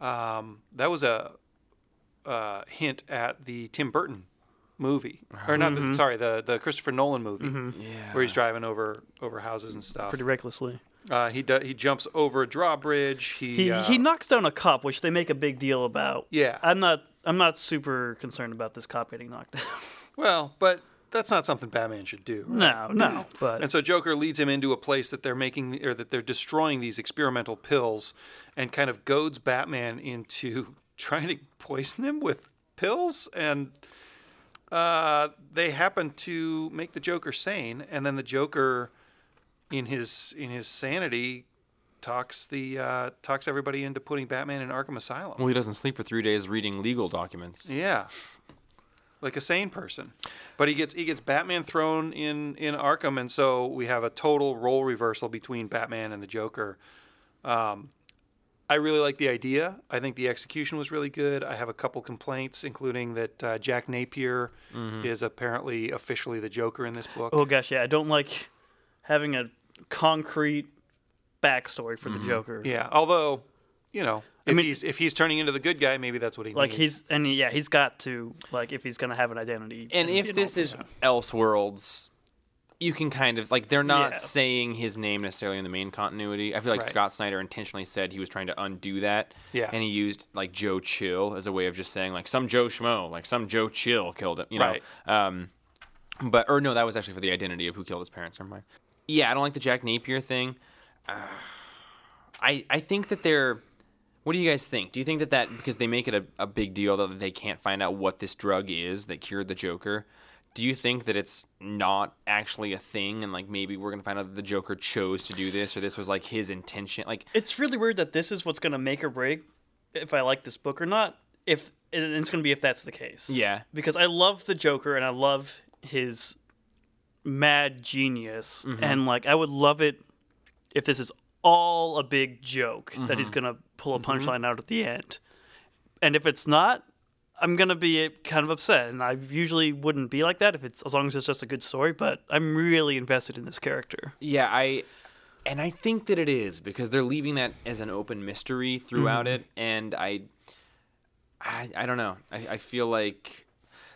um, that was a uh, hint at the Tim Burton movie, or not? The, sorry, the the Christopher Nolan movie, Yeah. where he's driving over over houses and stuff. pretty recklessly. Uh, he do, he jumps over a drawbridge. He He uh, he knocks down a cop, which they make a big deal about. Yeah. I'm not I'm not super concerned about this cop getting knocked down. well, but that's not something Batman should do. right? no, no. But And so Joker leads him into a place that they're making or that they're destroying these experimental pills and kind of goads Batman into trying to poison him with pills and uh, they happen to make the Joker sane and then the Joker in his in his sanity talks the uh, talks everybody into putting Batman in Arkham Asylum. Well, he doesn't sleep for three days reading legal documents. Yeah. Like a sane person. But he gets he gets Batman thrown in in Arkham and so we have a total role reversal between Batman and the Joker. Um I really like the idea. I think the execution was really good. I have a couple complaints, including that uh, Jack Napier is apparently officially the Joker in this book. oh gosh, yeah, I don't like having a concrete backstory for the Joker. Yeah, although, you know, if mean- he's if he's turning into the good guy, maybe that's what he Like needs. he's and he- yeah, he's got to like if he's gonna have an identity. And you if know, this is yeah. Elseworlds, you can kind of like they're not Yeah. saying his name necessarily in the main continuity. I feel like Right. Scott Snyder intentionally said he was trying to undo that. Yeah. And he used like Joe Chill as a way of just saying like some Joe Schmo, like some Joe Chill killed him. You know. Right. Um, but or no, that was actually for the identity of who killed his parents. Never mind. Yeah, I don't like the Jack Napier thing. Uh, I I think that they're. What do you guys think? Do you think that that because they make it a, a big deal that they can't find out what this drug is that cured the Joker? Do you think that it's not actually a thing, and like maybe we're gonna find out that the Joker chose to do this, or this was like his intention? Like, it's really weird that this is what's gonna make or break if I like this book or not. If and it's gonna be if that's the case. yeah, because I love the Joker and I love his mad genius, Mm-hmm. and like I would love it if this is all a big joke that Mm-hmm. he's gonna pull a punchline out at the end, and if it's not, I'm gonna be kind of upset, and I usually wouldn't be like that if it's as long as it's just a good story. But I'm really invested in this character. Yeah, I and I think that it is because they're leaving that as an open mystery throughout mm-hmm. it, and I, I, I don't know. I, I feel like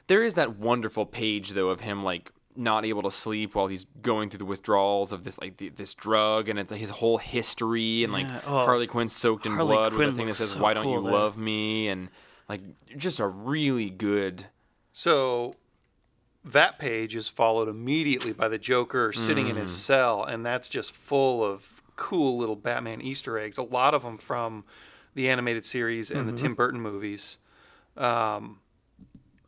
there is that wonderful page though of him like not able to sleep while he's going through the withdrawals of this like the, this drug and it's like, his whole history and like Yeah, oh. Harley Quinn soaked in Harley blood with Quinn the thing that says so "Why don't you cool there. love me?" and like just a really good. So that page is followed immediately by the Joker sitting in his cell, and that's just full of cool little Batman Easter eggs. A lot of them from the animated series and the Tim Burton movies. Um,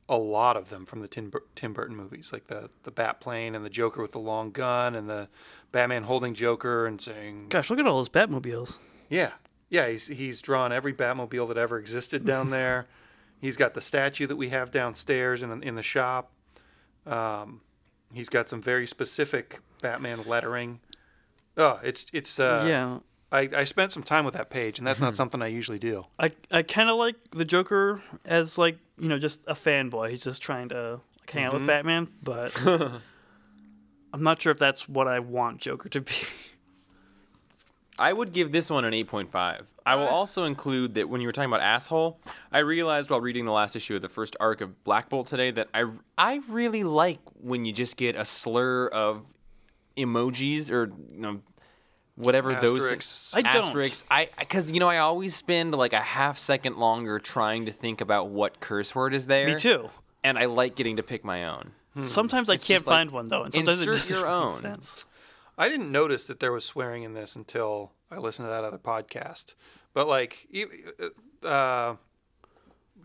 a lot of them from the Tim, Bur- Tim Burton movies, like the the Bat plane and the Joker with the long gun, and the Batman holding Joker and saying, Gosh, look at all those Batmobiles. yeah, yeah. He's he's drawn every Batmobile that ever existed down there. he's got the statue that we have downstairs in in the shop. Um, he's got some very specific Batman lettering. Oh, it's it's. Uh, yeah, I, I spent some time with that page, and that's not something I usually do. I I kind of like the Joker as like you know just a fanboy. He's just trying to like, hang out with Batman, but I'm not sure if that's what I want Joker to be. I would give this one an 8.5. I will uh-huh. also include that when you were talking about asshole, I realized while reading the last issue of the first arc of Black Bolt today that I I really like when you just get a slur of emojis or you know whatever those Asterisks. I don't. asterisks. I because you know I always spend like a half second longer trying to think about what curse word is there. Me too. And I like getting to pick my own. Sometimes I It's can't just like, find one though, and sometimes it insert doesn't your make own. sense. I didn't notice that there was swearing in this until I listened to that other podcast. But like, uh,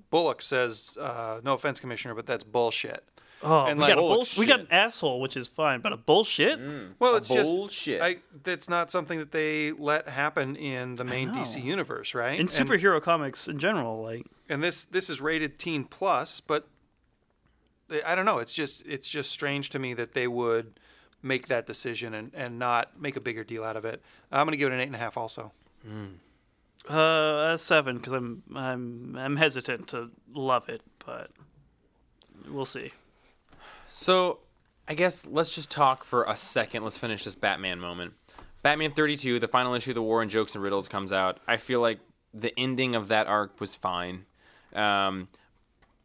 Bullock says, uh, "No offense, Commissioner, but that's bullshit." Oh, And we, like- got a bull- we got an asshole, which is fine, but a bullshit. Well, A it's bullshit. just I, that's not something that they let happen in the main. DC universe, right? In And- superhero comics in general, like and this this is rated teen plus, but I don't know. It's just it's just strange to me that they would make that decision and, and not make a bigger deal out of it. I'm going to give it an eight and a half. Also, uh, a seven because I'm I'm I'm hesitant to love it, but we'll see. So, I guess let's just talk for a second. Let's finish this Batman moment. Batman 32, the final issue of the War and Jokes and Riddles comes out. I feel like the ending of that arc was fine. Um,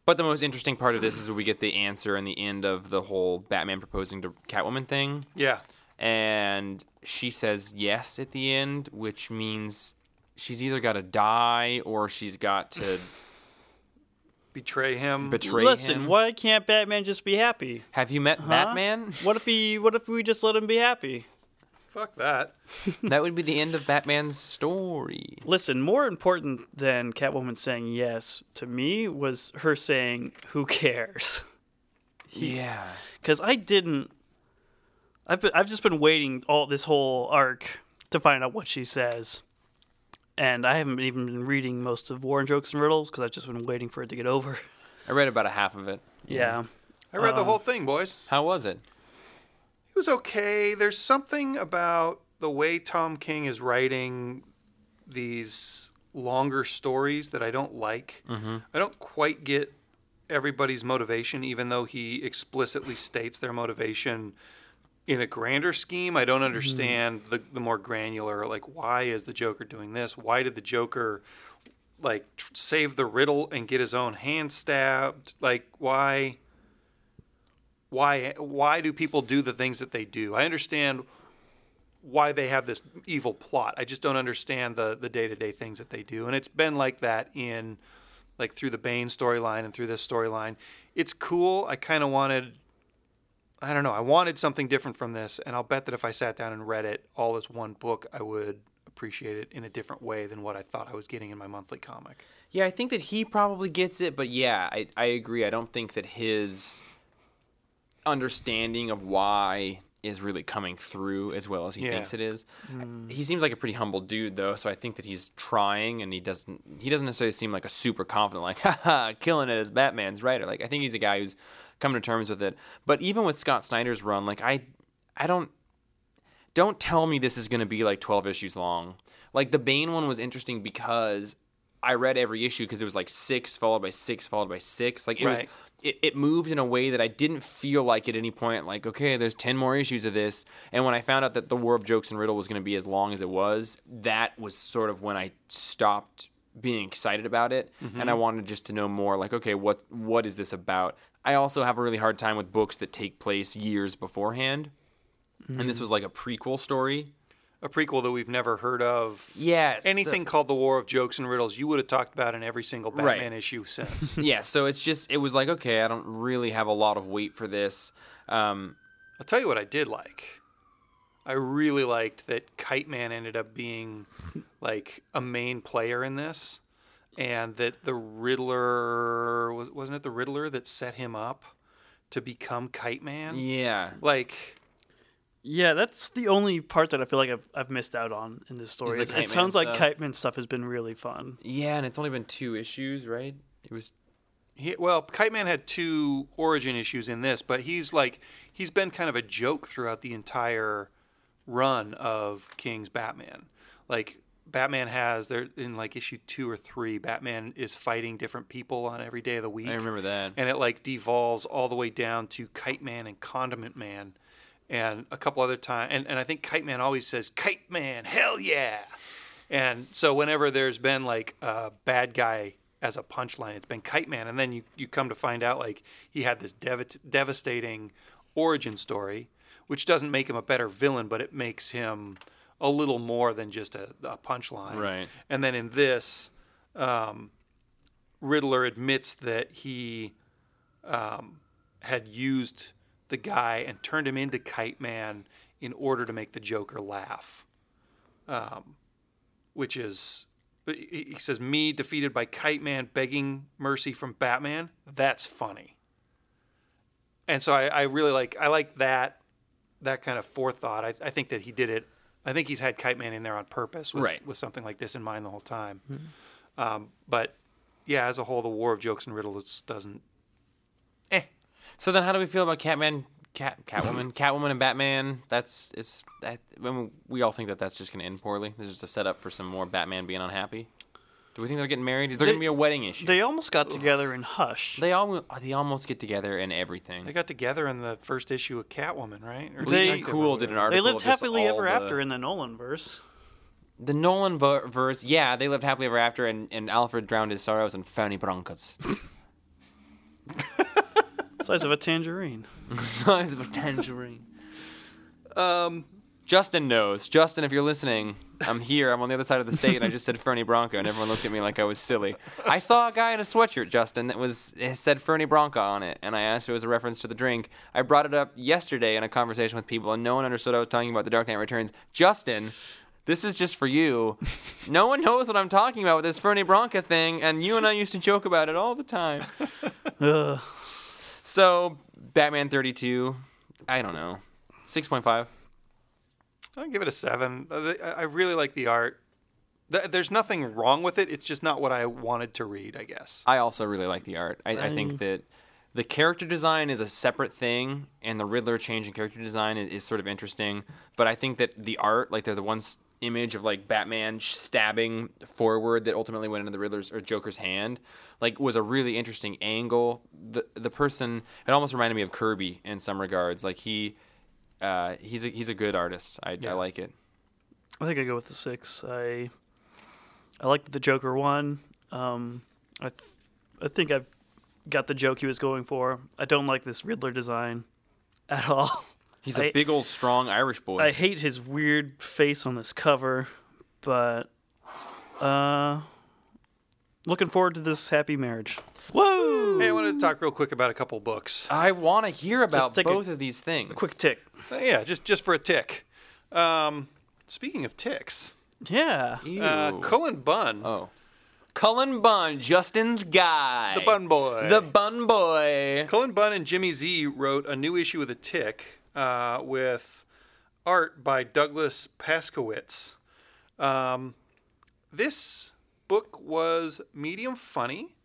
but the most interesting part of this is when we get the answer and the end of the whole Batman proposing to Catwoman thing. yeah, And she says yes at the end, which means she's either got to die or she's got to betray him. betray Listen, him. why can't Batman just be happy? Have you met Huh? Batman? What if he? What if we just let him be happy? Fuck that. that would be the end of Batman's story. Listen, more important than Catwoman saying yes to me was her saying, "Who cares?" Yeah. Because I didn't. I've been. I've just been waiting all this whole arc to find out what she says, and I haven't even been reading most of War and Jokes and Riddles because I've just been waiting for it to get over. I read about a half of it. yeah. I read Um, the whole thing, boys. How was it? It was okay. There's something about the way Tom King is writing these longer stories that I don't like. Mm-hmm. I don't quite get everybody's motivation, even though he explicitly states their motivation in a grander scheme. I don't understand mm-hmm. the, the more granular, like, why is the Joker doing this? Why did the Joker, like, tr- save the riddle and get his own hand stabbed? Like, why? Why why do people do the things that they do? I understand why they have this evil plot. I just don't understand the the day to day things that they do, and it's been like that in like through the Bane storyline and through this storyline. It's cool. I kind of wanted. I don't know. I wanted something different from this, and I'll bet that if I sat down and read it all as one book, I would appreciate it in a different way than what I thought I was getting in my monthly comic. Yeah, I think that he probably gets it, but yeah, I, I agree. I don't think that his understanding of why is really coming through as well as he Yeah. thinks it is. Mm. He seems like a pretty humble dude though, so I think that he's trying and he doesn't he doesn't necessarily seem like a super confident like haha killing it as Batman's writer. Like I think he's a guy who's coming to terms with it. But even with Scott Snyder's run, like I I don't don't tell me this is going to be like 12 issues long. Like the Bane one was interesting because I read every issue because it was like six followed by six followed by six. Like it was Right. It, it moved in a way that I didn't feel like at any point like okay, there's ten more issues of this. And when I found out that the War of Jokes and Riddle was going to be as long as it was, that was sort of when I stopped being excited about it mm-hmm. and I wanted just to know more like okay, what what is this about? I also have a really hard time with books that take place years beforehand. And this mm. was like a prequel story. A prequel that we've never heard of. Yes. Anything called the War of Jokes and Riddles, you would have talked about in every single Right. Batman issue since. yeah, so it's just it was like okay, I don't really have a lot of weight for this. Um, I'll tell you what I did like. I really liked that Kite Man ended up being like a main player in this, and that the Riddler was wasn't it the Riddler that set him up to become Kite Man? yeah, Like, Yeah, that's the only part that I feel like I've I've missed out on in this story. the Is Kite It sounds Man like stuff. Kite Man stuff has been really fun. yeah, and it's only been two issues, right? It was he, well, Kite Man had two origin issues in this, but he's like he's been kind of a joke throughout the entire run of King's Batman. Like Batman has there in like issue two or three, Batman is fighting different people on every day of the week. I remember that. and it like devolves all the way down to Kite Man and Condiment Man, and a couple other times. And, and I think Kite Man always says Kite Man, hell yeah. And so whenever there's been like a bad guy as a punchline, it's been Kite Man, and then you you come to find out like he had this dev- devastating origin story, which doesn't make him a better villain, but it makes him a little more than just a, a punchline. Right. And then in this, um, Riddler admits that he um, had used the guy and turned him into Kite Man in order to make the Joker laugh. Um, which is, he says, me defeated by Kite Man begging mercy from Batman. That's funny. And so I, I really like I like that that kind of forethought. I, I think that he did it. I think he's had Kite Man in there on purpose with, Right. with something like this in mind the whole time. Um, but yeah, as a whole, the War of Jokes and Riddles doesn't. So then, how do we feel about Catman, Cat, Catwoman, Catwoman, and Batman? That's it's that. I mean, we all think that that's just going to end poorly. There's just a setup for some more Batman being unhappy. Do we think they're getting married? Is there They- going to be a wedding issue? They almost got together in Hush. They all they almost get together and everything. They got together in the first issue of Catwoman, right? Or They- Detective or Cool did an whatever. article. They lived of just happily all ever the- after in the Nolan verse. The Nolan ver- verse, yeah, they lived happily ever after, and, and Alfred drowned his sorrows in Fanny Broncos. Size of a tangerine. Size of a tangerine. Um, Justin knows. Justin, if you're listening, I'm here. I'm on the other side of the state, and I just said Fernie Bronco, and everyone looked at me like I was silly. I saw a guy in a sweatshirt, Justin, that was it said Fernie Bronco on it, and I asked if it was a reference to the drink. I brought it up yesterday in a conversation with people, and no one understood I was talking about The Dark Knight Returns. Justin, this is just for you. No one knows what I'm talking about with this Fernie Bronco thing, and you and I used to joke about it all the time. Ugh. So, Batman 32, I don't know, 6.5. I'll give it a seven. Uh, I I really like the art. There's nothing wrong with it. It's just not what I wanted to read, I guess. I also really like the art. I, I I- think that the character design is a separate thing, and the Riddler change in character design is, is sort of interesting. But I think that the art, like they're the one s- image of like Batman stabbing forward that ultimately went into the Riddler's or Joker's hand, like was a really interesting angle. The the person it almost reminded me of Kirby in some regards. Like he. Uh, he's a he's a good artist. I, Yeah. I like it. I think I go with the six. I I like the Joker one. Um, I th- I think I've got the joke he was going for. I don't like this Riddler design at all. He's a I- big old strong Irish boy. I hate his weird face on this cover, but uh, looking forward to this happy marriage. Whoa! Hey, I wanted to talk real quick about a couple books. I want to hear about take a- both of these things. A Quick tick. Uh, yeah, just just for a tick. Um, speaking of ticks, Yeah. uh, Ew. Cullen Bunn, Oh. Cullen Bunn, Justin's guy. the Bun Boy. The Bun Boy. Cullen Bunn and Jimmy Z wrote a new issue of The Tick uh, with art by Douglas Paszkiewicz. Um, this book was medium funny.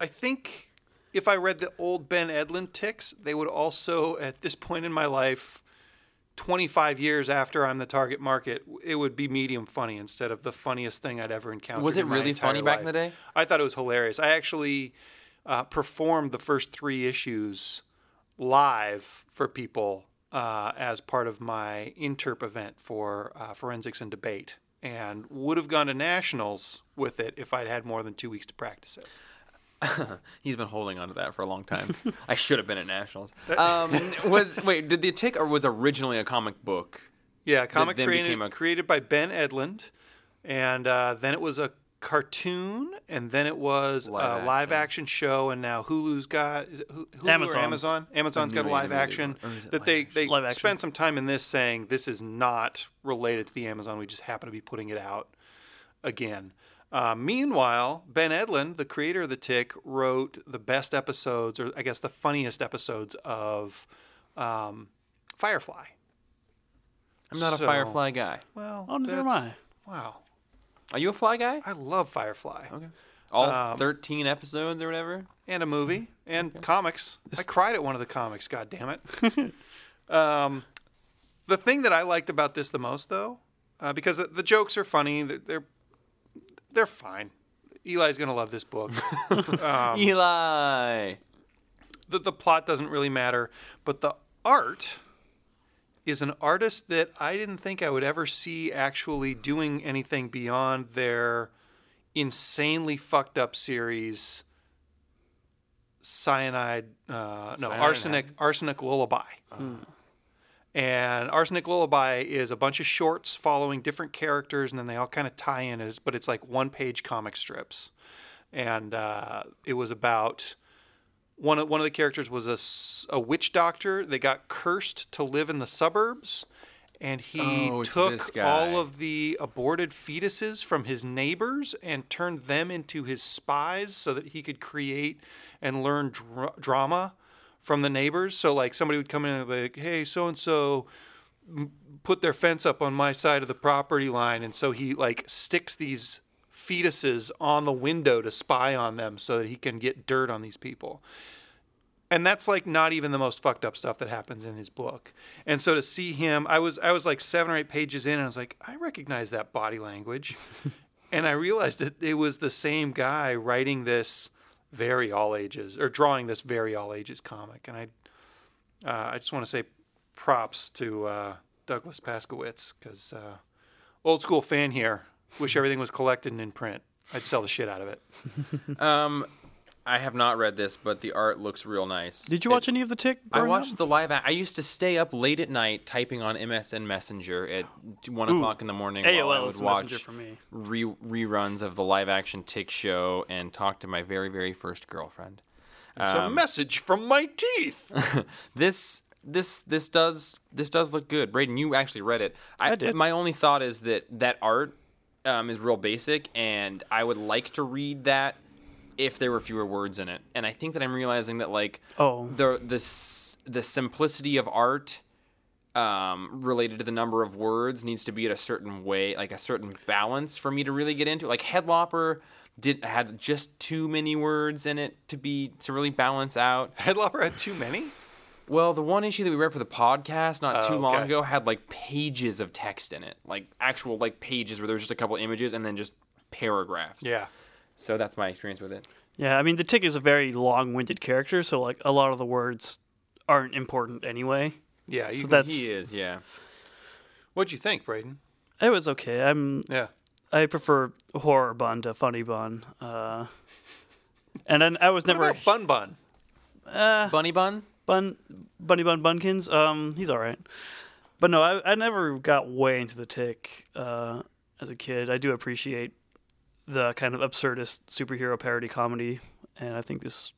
I think if I read the old Ben Edlund ticks, they would also, at this point in my life, 25 years after I'm the target market, it would be medium funny instead of the funniest thing I'd ever encountered. Was it really funny back in the day? I thought it was hilarious. I actually uh, performed the first three issues live for people uh, as part of my interp event for uh, forensics and debate, and would have gone to nationals with it if I'd had more than two weeks to practice it. He's been holding on to that for a long time. I should have been at nationals. Um, was wait, did the tick or was originally a comic book? Yeah, comic created, a- created by Ben Edlund, and uh, then it was a cartoon, and then it was Live a live action show, and now Hulu's got is it Hu- Hulu Amazon. or Amazon. Amazon's got a live action Or is it that live they they Live action. spent some time in this saying this is not related to the Amazon. We just happen to be putting it out again. Uh, meanwhile, Ben Edlund, the creator of the Tick, wrote the best episodes, or I guess the funniest episodes of um, Firefly. I'm not So- a Firefly guy. Well, Oh, neither am I. Wow, Are you a Fly guy? I love Firefly Okay. All Um, 13 episodes or whatever. and a movie and comics. I cried at one of the comics. God damn it. um, the thing that I liked about this the most, though, uh, because the, the jokes are funny, they're they're, they're fine. Eli's gonna love this book. um, Eli. the, the plot doesn't really matter, but the art is an artist that I didn't think I would ever see actually doing anything beyond their insanely fucked up series cyanide uh, no Cyanide. arsenic arsenic lullaby. And arsenic lullaby is a bunch of shorts following different characters and then they all kind of tie in as but it's like one page comic strips. And uh, it was about one of one of the characters was a, a witch doctor. That got cursed to live in the suburbs and he Oh, took all of the aborted fetuses from his neighbors and turned them into his spies so that he could create and learn dra- drama from the neighbors. So like somebody would come in and be like hey so and so put their fence up on my side of the property line. And so he like sticks these fetuses on the window to spy on them so that he can get dirt on these people. And that's like not even the most fucked up stuff that happens in his book. And so to see him i was i was like seven or eight pages in and i was like i recognize that body language. And i realized that it was the same guy writing this very all ages or drawing this very all ages comic. And i uh, i just want to say props to uh, douglas paszkiewicz because uh, old school fan here wish everything was collected and in print i'd sell the shit out of it Um, I have not read this, but the art looks real nice. Did you It- watch any of the Tick? I growing watched up? the live. a- I used to stay up late at night typing on MSN Messenger at one o'clock in the morning. while I AOL would is Messenger watch for me. re- reruns of the live action Tick show and talk to my very very first girlfriend. it's a message from my teeth This this this does this does look good. Braden, you actually read it. I did. My only thought is that that art um, is real basic, and I would like to read that if there were fewer words in it. And I think that I'm realizing that like Oh. the the the simplicity of art um, related to the number of words needs to be at a certain way, like a certain balance for me to really get into. Like Headlopper did had just too many words in it to be to really balance out. headlopper had too many Well, the one issue that we read for the podcast not Oh, too long okay. ago had like pages of text in it, like actual like pages where there was just a couple images and then just paragraphs. yeah So that's my experience with it. Yeah, I mean, the Tick is a very long-winded character, so like a lot of the words aren't important anyway. yeah you So can- that's He is, yeah. what'd you think braden it was okay. I'm yeah I prefer horror bun to funny bun. Uh, and then I was What never about Bun Bun? Bunny Bun. Bun bunny bun bunkins. Um, he's all right, but no, I, I never got way into the Tick uh, as a kid. I do appreciate the kind of absurdist superhero parody comedy, and I think this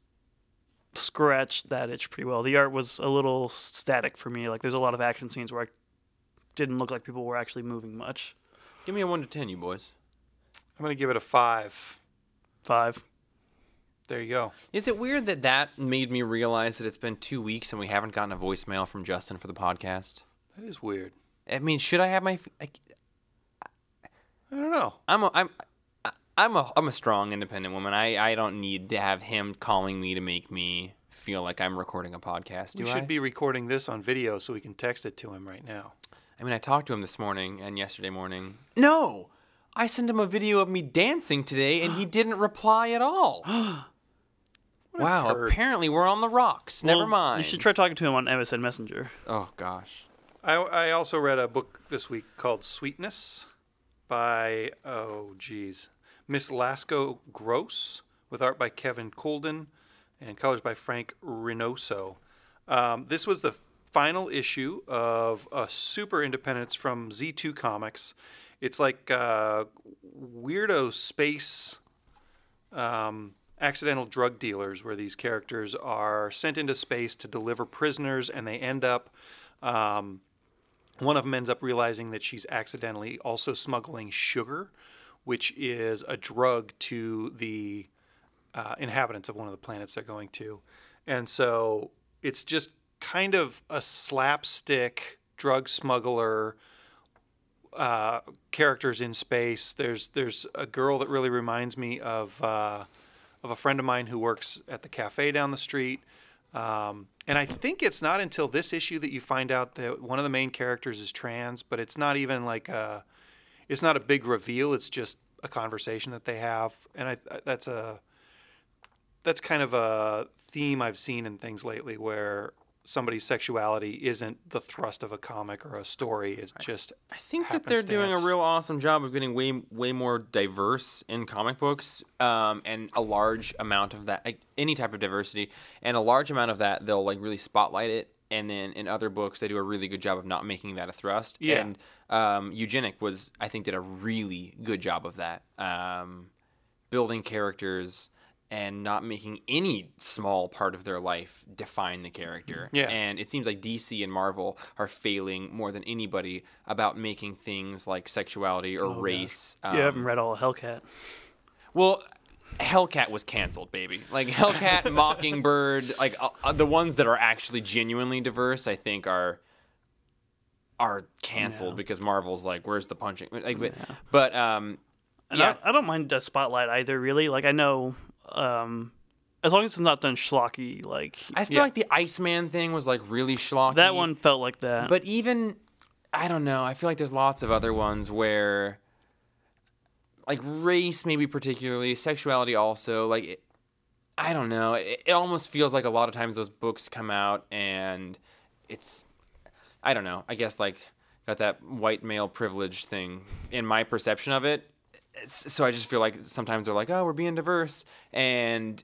scratched that itch pretty well. The art was a little static for me. Like there's a lot of action scenes where I didn't look like people were actually moving much. Give me a one to ten, you boys. I'm gonna give it a five. Five. There you go. Is it weird that that made me realize that it's been two weeks and we haven't gotten a voicemail from Justin for the podcast? That is weird. I mean, should I have my? I, I don't know. I'm a, I'm I'm a I'm a strong independent woman. I I don't need to have him calling me to make me feel like I'm recording a podcast. Do we I? should be recording this on video so we can text it to him right now. I mean, I talked to him this morning and yesterday morning. No, I sent him a video of me dancing today, and he didn't reply at all. wow, turd. apparently we're on the rocks. Never Well, mind. You should try talking to him on MSN Messenger. Oh gosh. I, I also read a book this week called Sweetness by, oh, geez, Miss Lasco Gross, with art by Kevin Colden and colors by Frank Reynoso. Um, this was the final issue of a super independence from Z2 Comics. It's like uh, weirdo space um, accidental drug dealers where these characters are sent into space to deliver prisoners and they end up um, one of them ends up realizing that she's accidentally also smuggling sugar which is a drug to the uh, inhabitants of one of the planets they're going to and so it's just kind of a slapstick drug smuggler uh, characters in space. There's there's a girl that really reminds me of uh, of a friend of mine who works at the cafe down the street. Um, and I think it's not until this issue that you find out that one of the main characters is trans, but it's not even like a it's not a big reveal. It's just a conversation that they have, and I that's a that's kind of a theme I've seen in things lately where somebody's sexuality isn't the thrust of a comic or a story. It's just I think that they're doing a real awesome job of getting way way more diverse in comic books, um, and a large amount of that, like any type of diversity, and a large amount of that they'll like really spotlight it. And then in other books, they do a really good job of not making that a thrust. Yeah. And um, Eugenic was, I think, did a really good job of that, um, building characters and not making any small part of their life define the character. Yeah. And it seems like DC and Marvel are failing more than anybody about making things like sexuality or race. you um, haven't read all of Hellcat. well, Hellcat was canceled, baby. Like Hellcat, Mockingbird, like uh, uh, the ones that are actually genuinely diverse, I think are are canceled Yeah. because Marvel's like, where's the punching? Like, but, but um, And yeah, I, I don't mind the spotlight either, really. Like, I know, um, as long as it's not done schlocky, like, I feel Yeah. like the Iceman thing was like really schlocky. that one felt like that. But even I don't know. I feel like there's lots of other ones where like race maybe particularly, sexuality also, like it, I don't know. It, it almost feels like a lot of times those books come out and it's I don't know. I guess like got that white male privilege thing in my perception of it. S- So I just feel like sometimes they're like, "Oh, we're being diverse," and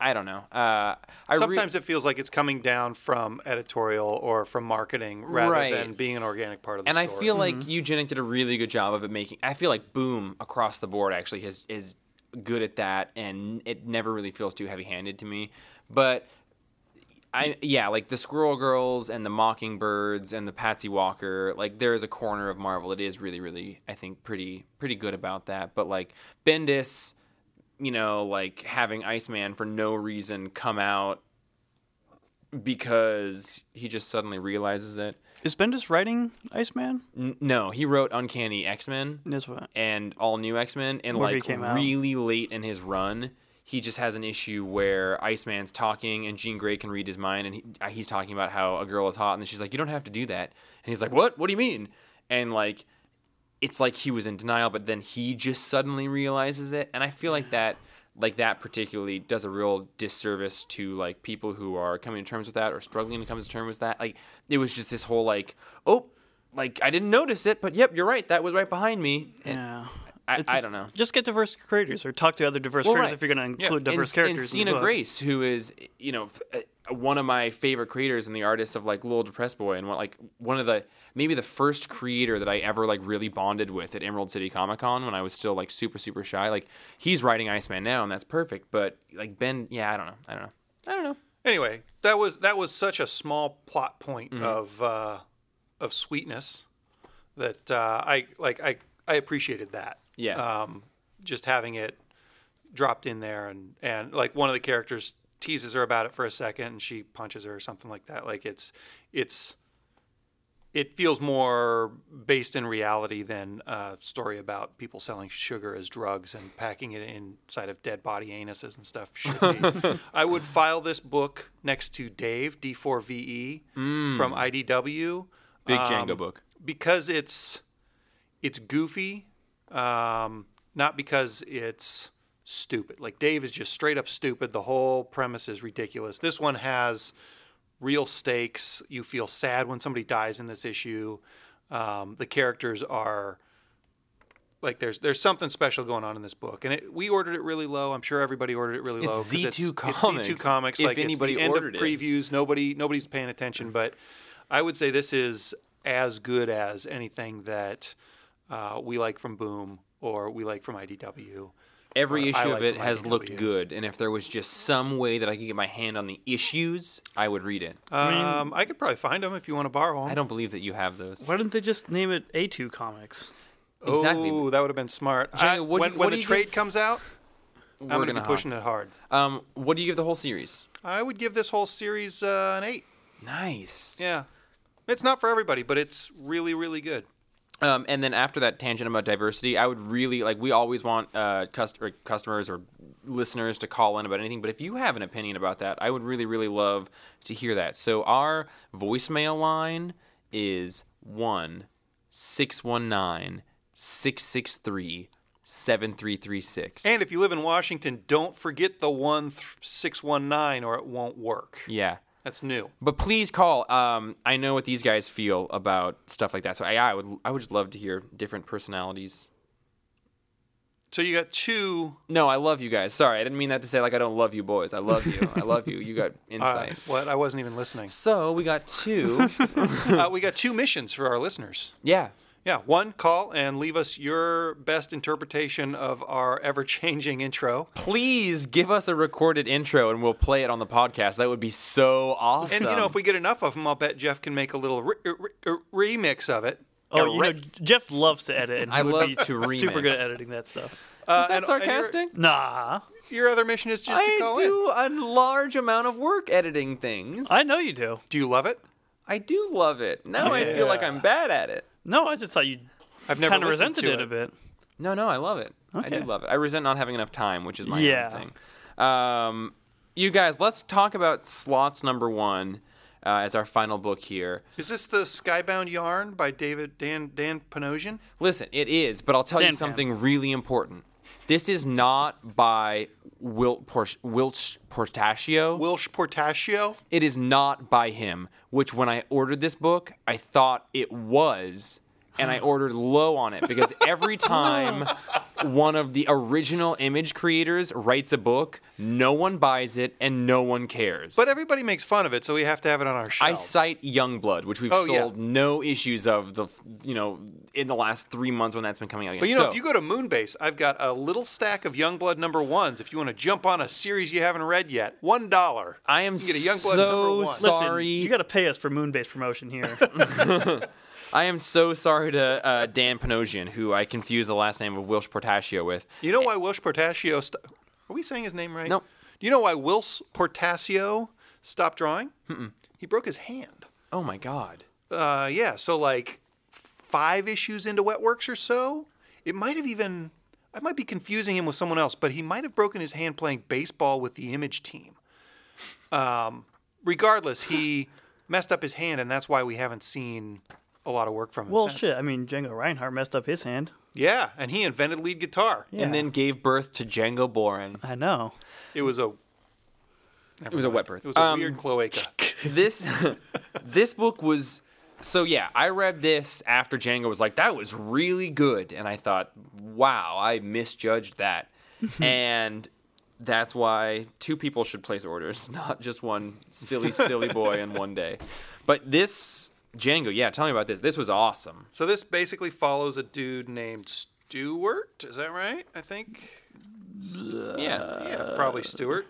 I don't know. Uh, I re- sometimes it feels like it's coming down from editorial or from marketing rather Right. than being an organic part of the and I story. feel like Eugenic did a really good job of it making. I feel like Boom across the board actually is is good at that, and it never really feels too heavy handed to me. But I yeah, like the Squirrel Girls and the Mockingbirds and the Patsy Walker, like there is a corner of Marvel that is really really I think pretty pretty good about that. But like Bendis, you know, like having Iceman for no reason come out because he just suddenly realizes it. Is Bendis writing Iceman? N- no, he wrote Uncanny X Men That's what. and All New X Men, and Where like came out. really late in his run, he just has an issue where Iceman's talking and Jean Grey can read his mind, and he, uh, he's talking about how a girl is hot, and then she's like, "You don't have to do that," and he's like, "What? What do you mean?" And like, it's like he was in denial, but then he just suddenly realizes it, and I feel like that. Like that particularly does a real disservice to like people who are coming to terms with that or struggling to come to terms with that. Like it was just this whole like, oh, like I didn't notice it, but yep, you're right. That was right behind me. And Yeah. I- I just- don't know. Just get diverse creators or talk to other diverse Well, creators right. if you're going to Yeah. include diverse and, characters. And in the Sina book. Grace, who is you know uh, one of my favorite creators and the artist of like Little Depressed Boy, and one, like one of the maybe the first creator that I ever like really bonded with at Emerald City Comic Con when I was still like super super shy. Like he's writing Iceman now, and that's perfect. But like Ben, yeah, I don't know, I don't know, I don't know. Anyway, that was that was such a small plot point Mm-hmm. of uh, of sweetness that uh, I like. I I appreciated that. Yeah. Um, just having it dropped in there, and and like one of the characters teases her about it for a second, and she punches her or something like that. Like it's it's it feels more based in reality than a story about people selling sugar as drugs and packing it inside of dead body anuses and stuff. I would file this book next to Dave D4VE from IDW Big um, Django book. because it's it's goofy, um, not because it's stupid. Like Dave is just straight up stupid. The whole premise is ridiculous. This one has real stakes. You feel sad when somebody dies in this issue. Um, the characters are like there's there's something special going on in this book, and it, we ordered it really low. I'm sure everybody ordered it really It's low. 'cause Z2 it's, It's Comics, Z2 Comics. if like anybody it's the end ordered it. of previews. Nobody nobody's paying attention, but I would say this is as good as anything that uh, we like from Boom or we like from IDW. Every or issue like of it from has looked good, and if there was just some way that I could get my hand on the issues, I would read it. Um, I could probably find them if you want to borrow them. I don't believe that you have those. Why didn't they just name it A2 Comics? Exactly. Oh, that would have been smart. Jay, I- what do when you- when what do the trade give- comes out, I'm We're going to gonna be pushing it hard. Um, what do you give the whole series? I would give this whole series uh, an eight. Nice. Yeah, it's not for everybody, but it's really, really good. Um, and then after that tangent about diversity, I would really like. We always want uh, cust- or customers or listeners to call in about anything. But if you have an opinion about that, I would really, really love to hear that. So our voicemail line is one six one nine six six three seven three three six. And if you live in Washington, don't forget the one six one nine, or it won't work. Yeah. That's new. But please call. Um, I know what these guys feel about stuff like that. So I, I would, I would just love to hear different personalities. So you got two. No, I love you guys. Sorry, I didn't mean that to say like I don't love you boys. I love you. I love you. You got Uh, insight. what? I wasn't even listening. so we got two. uh, we got two missions for our listeners. yeah. Yeah, one call and leave us your best interpretation of our ever-changing intro. Please give us a recorded intro and we'll play it on the podcast. That would be so awesome. And you know, if we get enough of them, I'll bet Jeff can make a little re- re- re- remix of it. Oh, you know, Jeff loves to edit, and he I would love be to super good at editing that stuff. Uh, is that and- and sarcastic? Nah, your, other mission is just to I call in. do a large amount of work editing things. I know you do. Do you love it? I do love it. Now I feel like I'm bad at it. No, I just thought you I've never kind of listened resented to it a bit. No, no, I love it. I Okay. do love it. I resent not having enough time, which is my Yeah. own thing. Um, you guys, let's talk about slots number one uh, as our final book here. Is this the Skybound Yarn by David Dan Dan Panosian? Listen, it is, but I'll tell you Dan Pan. something really important. This is not by Wilt Por- Whilce Portacio. Portacio. It is not by him, which when I ordered this book, I thought it was, and I ordered low on it because every time one of the original image creators writes a book, no one buys it and no one cares. But everybody makes fun of it, so we have to have it on our show. I shelves. cite Youngblood, which we've Oh, yeah. sold no issues of the, you know, in the last three months when that's been coming out. Again. But you know, So- if you go to Moonbase, I've got a little stack of Youngblood number ones. If you want to jump on a series you haven't read yet, one dollar. I am You get a Youngblood so number one. Listen, sorry. you got to pay us for Moonbase promotion here. I am so sorry to uh, Dan Panosian, who I confused the last name of Whilce Portacio with. You know why Whilce Portacio? St- Are we saying his name right? Do you know why Whilce Portacio stopped drawing? He broke his hand. Oh my God. Uh, yeah. So like five issues into Wetworks or so, it might have even. I might be confusing him with someone else, but he might have broken his hand playing baseball with the Image team. Um, regardless, he messed up his hand, and that's why we haven't seen a lot of work from him. well, since. shit. I mean, Django Reinhardt messed up his hand. Yeah, and he invented lead guitar. Yeah. And then gave birth to Django Boren. I know. It was a. It was a wet birth. It was a Um, weird cloaca. this this book was so yeah i read this after django was like that was really good and i thought wow i misjudged that and that's why two people should place orders not just one silly silly boy in one day but this django yeah tell me about this this was awesome So this basically follows a dude named Stewart. Is that right? I think. yeah Yeah, probably Stewart.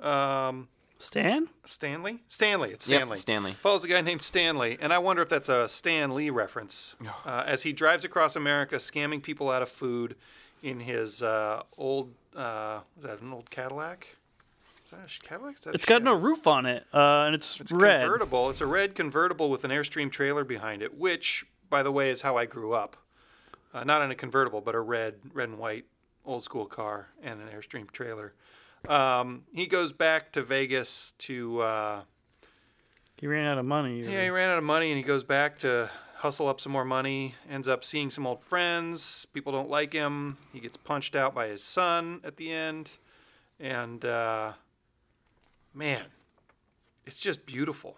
Um, Stan? Stanley. Stanley. It's Yep, Stanley. Stanley. follows a guy named Stanley, and I wonder if that's a Stan Lee reference. Uh, as he drives across America, scamming people out of food in his uh, old. Uh, was that an old Cadillac? Is that a Cadillac? Is that It's got no roof on it, uh, and it's, It's red. convertible. It's a red convertible with an Airstream trailer behind it, which, by the way, is how I grew up. Uh, not in a convertible, but a red, red and white old school car and an Airstream trailer. Um, he goes back to Vegas to. Uh, He ran out of money. yeah, he ran out of money and he goes back to hustle up some more money. Ends up seeing some old friends. People don't like him. He gets punched out by his son at the end, and uh, man, it's just beautiful.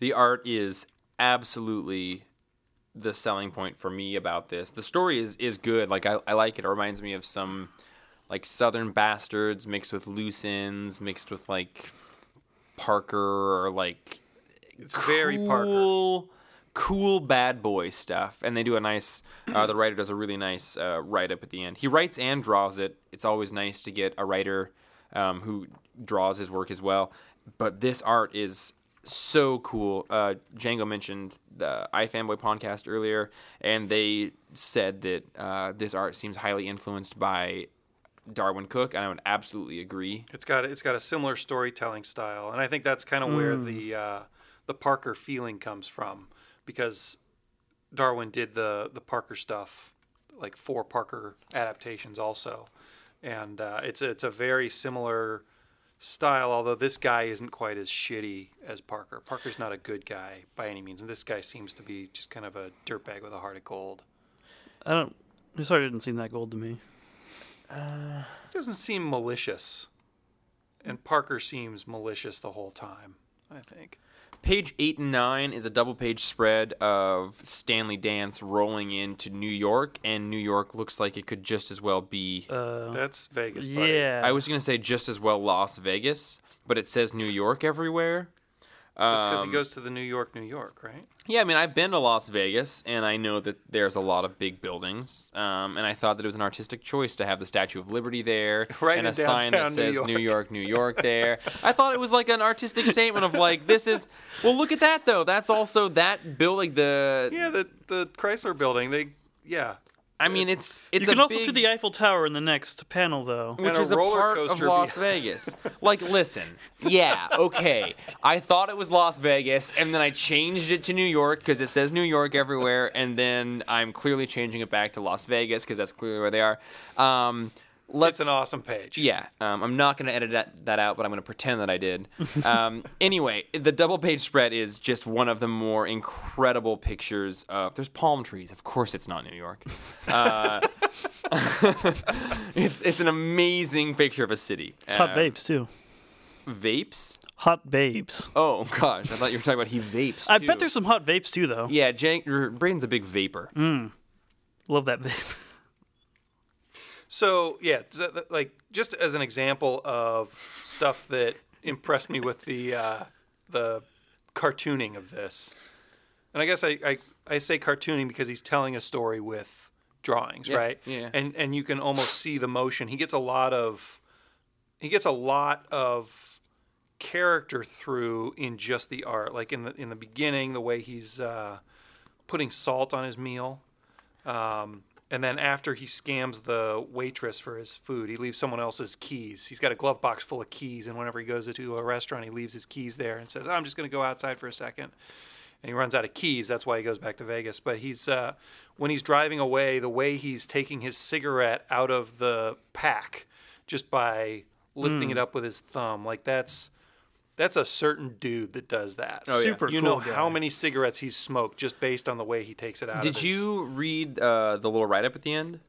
The art is absolutely the selling point for me about this. The story is is good. Like I, I like it. It reminds me of some like Southern Bastards mixed with loose ends, mixed with like Parker or like It's very Parker. cool, cool bad boy stuff. And they do a nice. Uh, the writer does a really nice uh, write up at the end. He writes and draws it. It's always nice to get a writer um, who draws his work as well. But this art is so cool. Uh, Django mentioned the iFanboy podcast earlier, and they said that uh, this art seems highly influenced by Darwin Cooke, and I would absolutely agree. It's got it's got a similar storytelling style, and I think that's kind of where Hmm. the uh, the Parker feeling comes from, because Darwin did the the Parker stuff, like four Parker adaptations also, and uh, it's it's a very similar style. Although this guy isn't quite as shitty as Parker. Parker's not a good guy by any means, and this guy seems to be just kind of a dirtbag with a heart of gold. I don't. This art didn't seem that gold to me. Uh, doesn't seem malicious, and Parker seems malicious the whole time. I think. Page eight and nine is a double page spread of Stanley Dance rolling into New York, and New York looks like it could just as well be. Uh, That's Vegas, buddy. yeah. I was gonna say just as well Las Vegas, but it says New York everywhere. That's because Um, he goes to the New York, New York, right? Yeah, I mean, I've been to Las Vegas, and I know that there's a lot of big buildings. Um, and I thought that it was an artistic choice to have the Statue of Liberty there, Right and a sign that New says York. New York, New York there. I thought it was like an artistic statement of like, this is. Well, look at that though. That's also that building. The Yeah, the the Chrysler Building. They yeah. I mean, it's it's you can a also big, see the Eiffel Tower in the next panel, though. which a is a roller part of Las Vegas. Like, listen, yeah, okay. I thought it was Las Vegas, and then I changed it to New York because it says New York everywhere, and then I'm clearly changing it back to Las Vegas because that's clearly where they are. Um, let's. It's an awesome page. Yeah, um, I'm not going to edit that, that out, but I'm going to pretend that I did. Um, anyway, the double page spread is just one of the more incredible pictures of. There's palm trees. Of course, it's not New York. Uh, it's it's an amazing picture of a city. Hot Uh, babes too. Vapes. Hot babes. Oh gosh, I thought you were talking about he vapes. I bet there's some hot vapes too, though. Yeah, Jake, Braden's a big vapor. Love that vape. So yeah, th- th- like just as an example of stuff that impressed me with the uh, the cartooning of this, and I guess I, I I say cartooning because he's telling a story with drawings, Yeah, right? yeah. And and you can almost see the motion. He gets a lot of he gets a lot of character through in just the art. Like in the in the beginning, the way he's uh, putting salt on his meal. Um, and then after he scams the waitress for his food, he leaves someone else's keys. He's got a glove box full of keys, and whenever he goes to a restaurant, he leaves his keys there and says, "I'm just going to go outside for a second. And he runs out of keys. That's why he goes back to Vegas. But he's uh, when he's driving away, the way he's taking his cigarette out of the pack just by lifting it up with his thumb, like that's that's a certain dude that does that. Oh, yeah. Super You cool know guy. how many cigarettes he's smoked just based on the way he takes it out. Did of his- you read uh, the little write up at the end?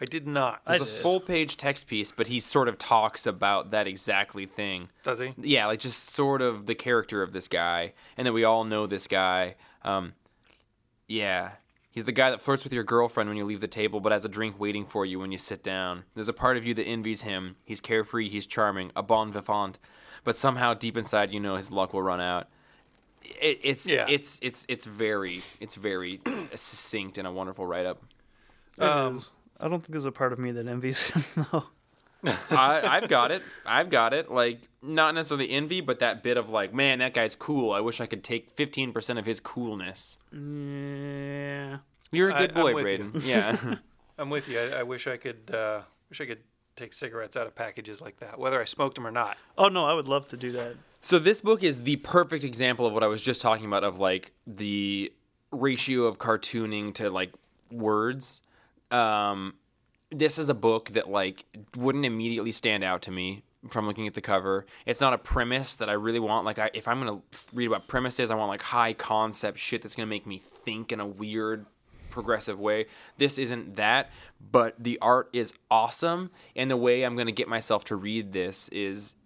I did not. I It's a did. full page text piece, but he sort of talks about that exactly thing. Does he? Yeah, like just sort of the character of this guy, and that we all know this guy. Um, yeah, he's the guy that flirts with your girlfriend when you leave the table, but has a drink waiting for you when you sit down. There's a part of you that envies him. He's carefree, he's charming, a bon vivant, but somehow deep inside you know his luck will run out. It, it's Yeah. it's it's it's very it's very succinct and a wonderful write up. Um, I don't think there's a part of me that envies him though. I, I've got it. I've got it. Like not necessarily envy, but that bit of like, man, that guy's cool. I wish I could take fifteen percent of his coolness. Yeah. You're a good I'm boy, with you. Braden. Yeah. I'm with you. I, I wish I could. Uh, wish I could take cigarettes out of packages like that, whether I smoked them or not. Oh no, I would love to do that. So this book is the perfect example of what I was just talking about of like the ratio of cartooning to like words. Um, this is a book that like wouldn't immediately stand out to me from looking at the cover. It's not a premise that I really want. Like, I, if I'm gonna read about premises, I want like high concept shit that's gonna make me think in a weird, progressive way. This isn't that, but the art is awesome, and the way I'm gonna get myself to read this is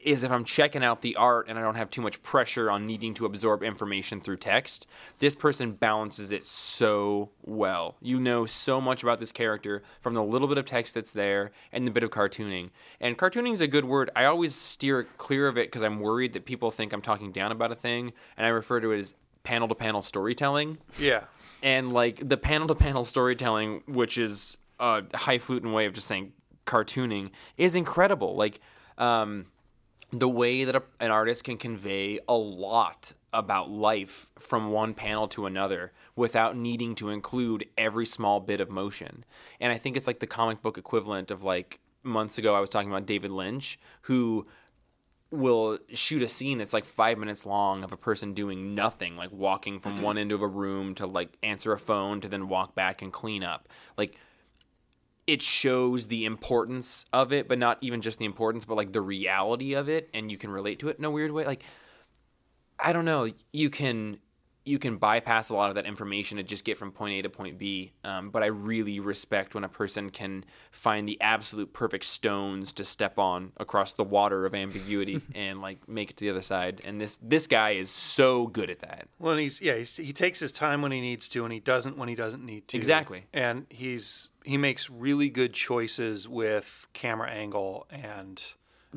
is if I'm checking out the art and I don't have too much pressure on needing to absorb information through text, this person balances it so well. You know so much about this character from the little bit of text that's there and the bit of cartooning. And cartooning is a good word. I always steer clear of it because I'm worried that people think I'm talking down about a thing, and I refer to it as panel to panel storytelling. Yeah. And like the panel to panel storytelling, which is a highfalutin way of just saying cartooning, is incredible. Like, um, the way that a, an artist can convey a lot about life from one panel to another without needing to include every small bit of motion. And I think it's like the comic book equivalent of like months ago I was talking about David Lynch who will shoot a scene that's like 5 minutes long of a person doing nothing like walking from one end of a room to like answer a phone to then walk back and clean up. Like it shows the importance of it, but not even just the importance, but like the reality of it, and you can relate to it in a weird way. Like, I don't know, you can you can bypass a lot of that information and just get from point A to point B. Um, but I really respect when a person can find the absolute perfect stones to step on across the water of ambiguity and like make it to the other side. And this this guy is so good at that. Well, and he's yeah, he's, he takes his time when he needs to, and he doesn't when he doesn't need to. Exactly. And he's he makes really good choices with camera angle and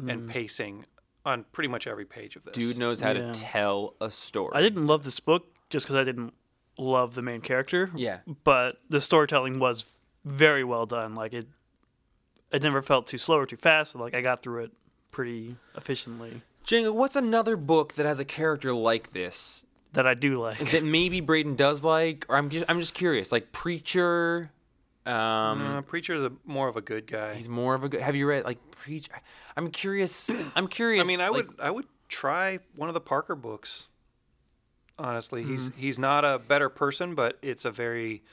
and pacing on pretty much every page of this. Dude knows how Yeah. to tell a story. I didn't love this book just because I didn't love the main character. Yeah. But the storytelling was very well done. Like it, it never felt too slow or too fast. Like I got through it pretty efficiently. Django, what's another book that has a character like this That I do like. that maybe Braden does like, or I'm just I'm just curious, like Preacher. Um, Uh, Preacher's a, more of a good guy. he's more of a good. Have you read like Preacher? I'm curious. I'm curious. I mean, I like, would I would try one of the Parker books. Honestly, he's Mm-hmm. he's not a better person, but it's a very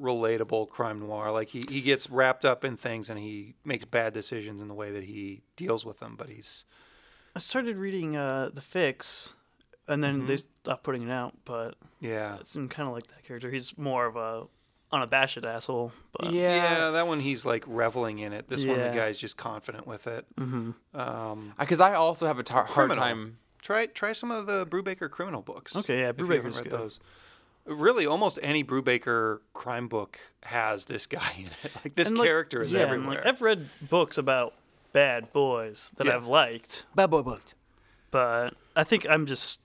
relatable crime noir. Like he, he gets wrapped up in things and he makes bad decisions in the way that he deals with them. But he's I started reading uh, the Fix, and then Mm-hmm. they stopped putting it out. But yeah It's kind of like that character. He's more of a unabashed asshole. But Yeah. yeah that one he's like reveling in it. This one the guy's just confident with it. Mm-hmm. Um, because I also have a tar- hard time. Try try some of the Brubaker criminal books. Okay, yeah, if Brubaker's read good. those. Really, almost any Brubaker crime book has this guy in it. Like this And, like, character is yeah, everywhere. Like, I've read books about bad boys that Yeah. I've liked, Bad boy books. but I think I'm just.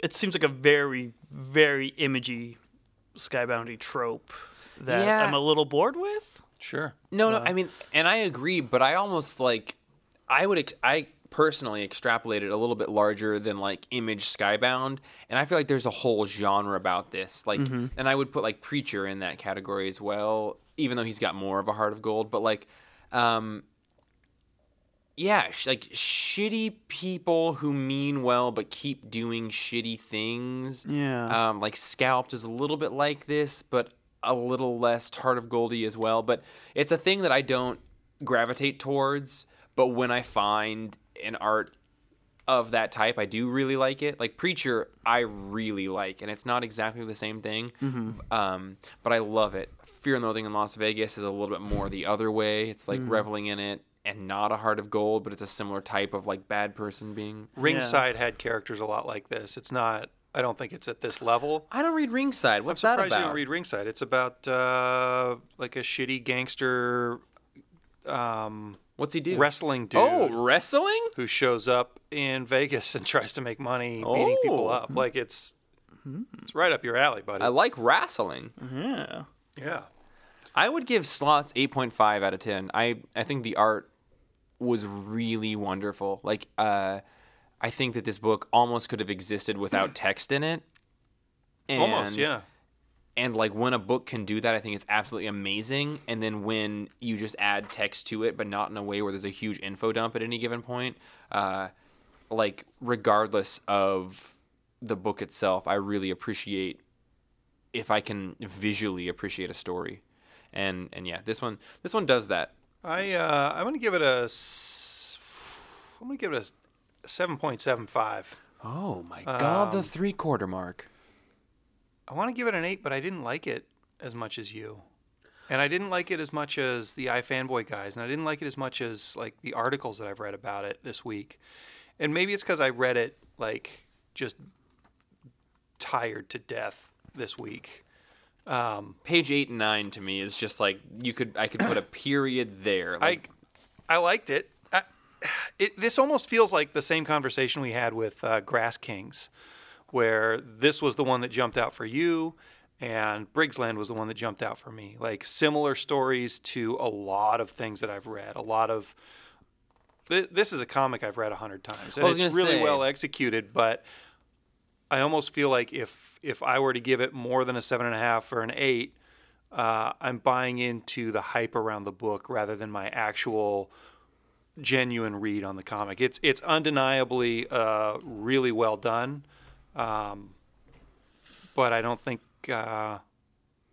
It seems like a very, very imagey skyboundy trope that Yeah. I'm a little bored with. sure. No, no. I mean, and I agree, but I almost like I would I personally extrapolated a little bit larger than like Image Skybound, and I feel like there's a whole genre about this. Like, and I would put like Preacher in that category as well, even though he's got more of a heart of gold. But like, um, yeah, sh- like shitty people who mean well but keep doing shitty things. Yeah. Um, like Scalped is a little bit like this, but a little less Heart of Goldie as well. But it's a thing that I don't gravitate towards. But when I find an art of that type, I do really like it. Like Preacher, I really like, and it's not exactly the same thing, um, but I love it. Fear and Loathing in Las Vegas is a little bit more the other way. It's like reveling in it. And not a heart of gold, but it's a similar type of like bad person being. Ringside had characters a lot like this. It's not. I don't think it's at this level. I don't read Ringside. What's I'm that surprised about? you don't read Ringside. It's about uh, like a shitty gangster um, What's he do? wrestling dude Oh, wrestling? who shows up in Vegas and tries to make money beating people Oh. up. Like it's it's right up your alley, buddy. I like wrestling. yeah. yeah. I would give slots 8.5 out of 10. I, I think the art was really wonderful. Like, uh, I think that this book almost could have existed without text in it. And Almost, yeah. And like when a book can do that, I think it's absolutely amazing. And then when you just add text to it, but not in a way where there's a huge info dump at any given point, uh, like regardless of the book itself, I really appreciate if I can visually appreciate a story. And and yeah, this one this one does that. I uh, I'm gonna give it a i'm gonna give it a seven point seven five. Oh my god, Um, the three quarter mark. I want to give it an eight, but I didn't like it as much as you, and I didn't like it as much as the iFanboy guys, and I didn't like it as much as like the articles that I've read about it this week. And maybe it's because I read it like just tired to death this week. Um, Page eight and nine to me is just like you could I could put a period there. Like, I I liked it. I, it. This almost feels like the same conversation we had with uh, Grass Kings, where this was the one that jumped out for you, and Briggs Land was the one that jumped out for me. Like similar stories to a lot of things that I've read. A lot of th- this is a comic I've read a hundred times, and it's really say- well executed. But I almost feel like if if I were to give it more than a seven and a half or an eight, uh, I'm buying into the hype around the book rather than my actual genuine read on the comic. It's it's undeniably uh, really well done, um, but I don't think uh,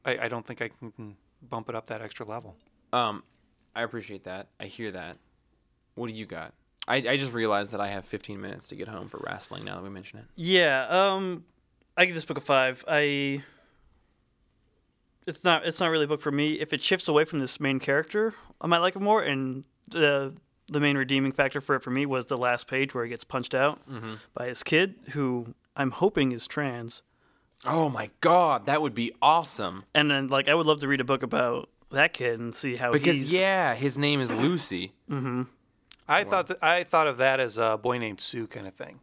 I, I don't think I can bump it up that extra level. um, I appreciate that. I hear that. What do you got? I, I just realized that I have 15 minutes to get home for wrestling. Now that we mention it. Yeah, um, I give this book a five. I. It's not. It's not really a book for me. If it shifts away from this main character, I might like it more. And the the main redeeming factor for it for me was the last page where he gets punched out by his kid, who I'm hoping is trans. Oh my god, that would be awesome. And then, like, I would love to read a book about that kid and see how Because he's. yeah, his name is Lucy. I thought that I thought of that as a boy named Sue kind of thing,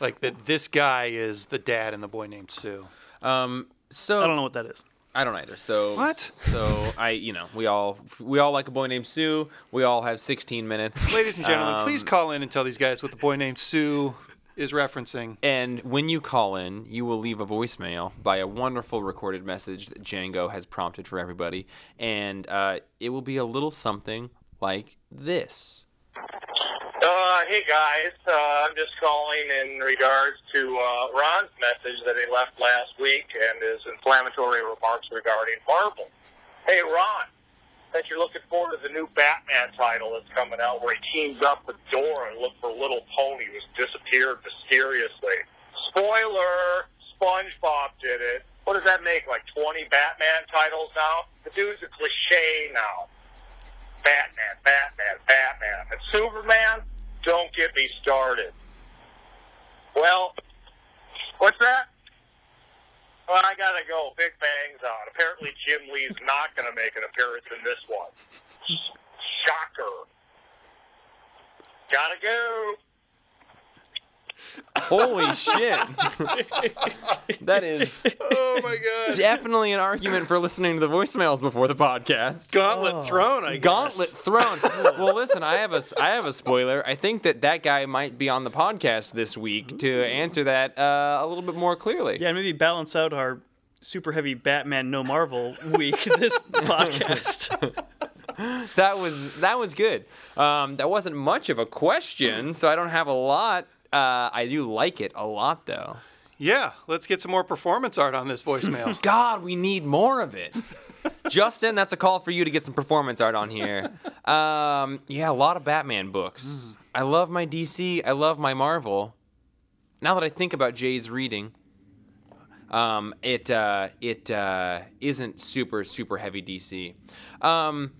like that this guy is the dad in the boy named Sue. Um, so I don't know what that is. I don't either. So What? So I, you know, we all we all like a boy named Sue. We all have 16 minutes. Ladies and gentlemen, Um, please call in and tell these guys what the boy named Sue is referencing. And when you call in, you will leave a voicemail by a wonderful recorded message that Django has prompted for everybody, and uh, it will be a little something like this. Uh, hey guys, uh, I'm just calling in regards to uh, Ron's message that he left last week and his inflammatory remarks regarding Marvel. Hey Ron, that you're looking forward to the new Batman title that's coming out where he teams up with Dora and look for little pony who's disappeared mysteriously. Spoiler, SpongeBob did it. What does that make, like 20 Batman titles now? The dude's a cliche now. Batman, Batman, Batman. And Superman, don't get me started. Well, what's that? Well, I gotta go. Big Bang's on. Apparently, Jim Lee's not gonna make an appearance in this one. Shocker. Gotta go. Holy shit! that is Oh my god! definitely an argument for listening to the voicemails before the podcast. Gauntlet Thrown, I guess. Gauntlet Thrown. well, listen, I have a I have a spoiler. I think that that guy might be on the podcast this week to answer that uh, a little bit more clearly. Yeah, maybe balance out our super heavy Batman no Marvel week this podcast. That was that was good. Um, that wasn't much of a question, so I don't have a lot. Uh, I do like it a lot, though. Yeah, let's get some more performance art on this voicemail. God, we need more of it. Justin, that's a call for you to get some performance art on here. Um, yeah, a lot of Batman books. I love my DC. I love my Marvel. Now that I think about Jay's reading, um, it uh, it uh, isn't super super heavy DC. Um,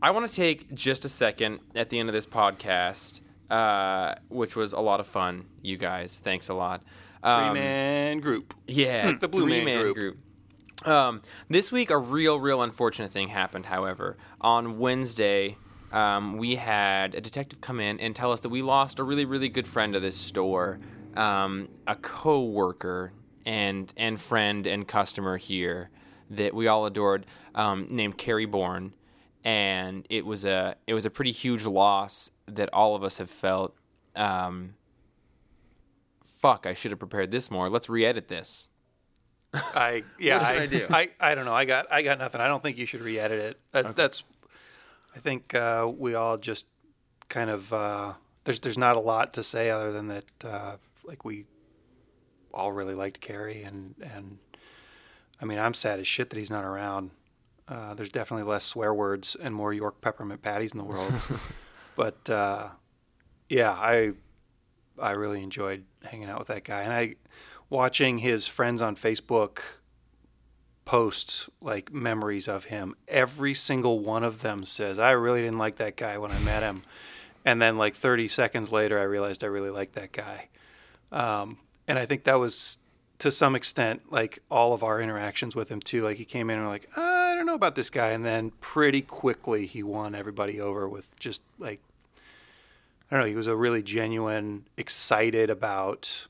I want to take just a second at the end of this podcast, uh, which was a lot of fun. You guys, thanks a lot. Um, Three man group. yeah, The Blue Man three-man Group. Um, this week, a real, real unfortunate thing happened. However, on Wednesday, um, we had a detective come in and tell us that we lost a really, really good friend of this store, um, a co-worker and and friend and customer here that we all adored, um, named Carrie Bourne, and it was a it was a pretty huge loss that all of us have felt. Um, fuck, I should have prepared this more. Let's re-edit this. I yeah, What I, I do? I, I don't know. I got I got nothing. I don't think you should re-edit it. That, That's I think uh, we all just kind of uh, there's there's not a lot to say other than that uh, like we all really liked Carrie and and I mean I'm sad as shit that he's not around. Uh, there's definitely less swear words and more York peppermint patties in the world. but uh, yeah, I I really enjoyed hanging out with that guy, and I watching his friends on Facebook posts like memories of him. Every single one of them says, "I really didn't like that guy when I met him," and then like 30 seconds later, I realized I really liked that guy. Um, and I think that was to some extent like all of our interactions with him too. Like he came in and we're like, I don't know about this guy, and then pretty quickly he won everybody over with just like I don't know. He was a really genuine, excited about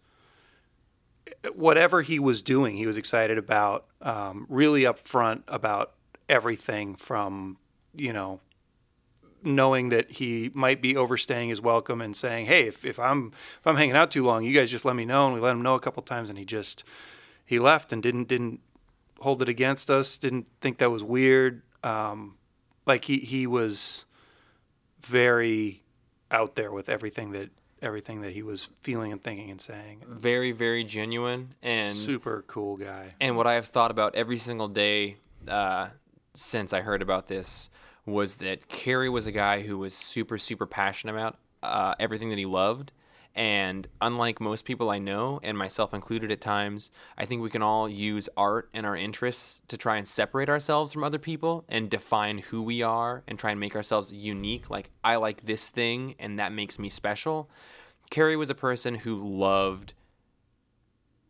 whatever he was doing. He was excited about, um, really upfront about everything from you know knowing that he might be overstaying his welcome and saying, "Hey, if, if I'm if I'm hanging out too long, you guys just let me know." And we let him know a couple times, and he just he left and didn't didn't hold it against us. Didn't think that was weird. Um, like he he was very out there with everything that everything that he was feeling and thinking and saying. Very, very genuine and Super cool guy. And what I have thought about every single day uh, since I heard about this was that Kerry was a guy who was super, super passionate about uh, everything that he loved. And unlike most people I know, and myself included at times, I think we can all use art and our interests to try and separate ourselves from other people and define who we are and try and make ourselves unique. Like, I like this thing, and that makes me special. Kerry was a person who loved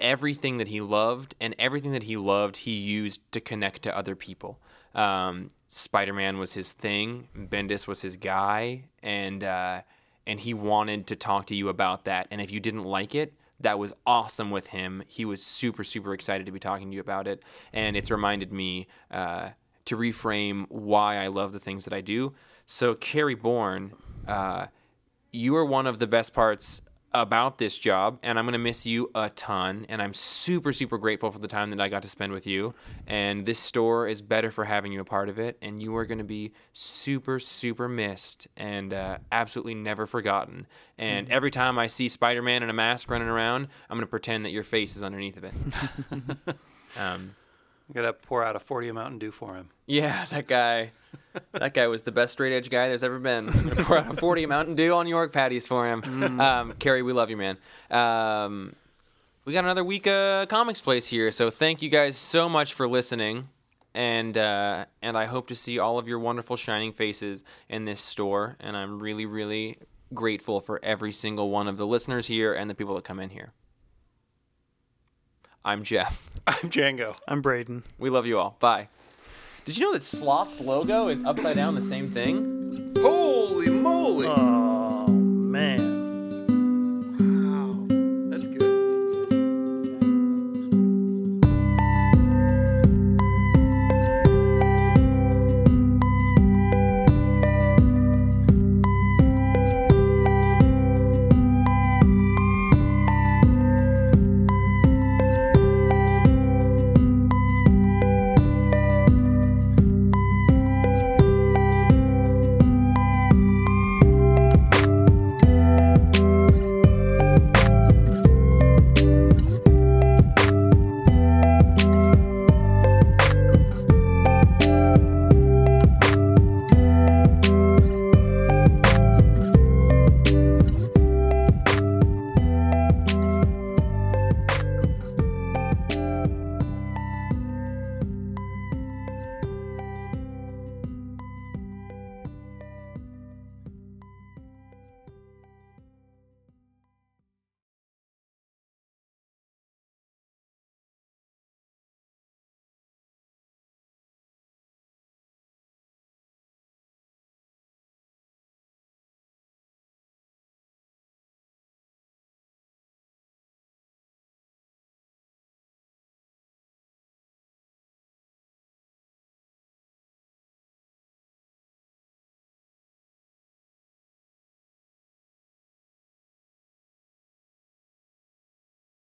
everything that he loved and everything that he loved he used to connect to other people um, spider-man was his thing bendis was his guy and uh, and he wanted to talk to you about that and if you didn't like it that was awesome with him. He was super super excited to be talking to you about it and it's reminded me uh, to reframe why i love the things that i do. So carrie bourne uh, you are one of the best parts about this job and I'm going to miss you a ton and I'm super super grateful for the time that I got to spend with you. And this store is better for having you a part of it and you are going to be super super missed and uh, absolutely never forgotten. And every time I see Spider-Man in a mask running around I'm going to pretend that your face is underneath of it. Um, I gotta pour out a 40 of Mountain Dew for him. yeah, that guy. That guy was the best straight edge guy there's ever been. I'm gonna pour out a 40 Mountain Dew on York patties for him. Um, Carrie, we love you, man. Um, we got another week of Comics Place here, so thank you guys so much for listening. And uh, and I hope to see all of your wonderful shining faces in this store. And I'm really, really grateful for every single one of the listeners here and the people that come in here. I'm Jeff. I'm Django. I'm Braden. We love you all. Bye. Did you know that Slot's logo is upside down the same thing? Holy moly! Oh, man.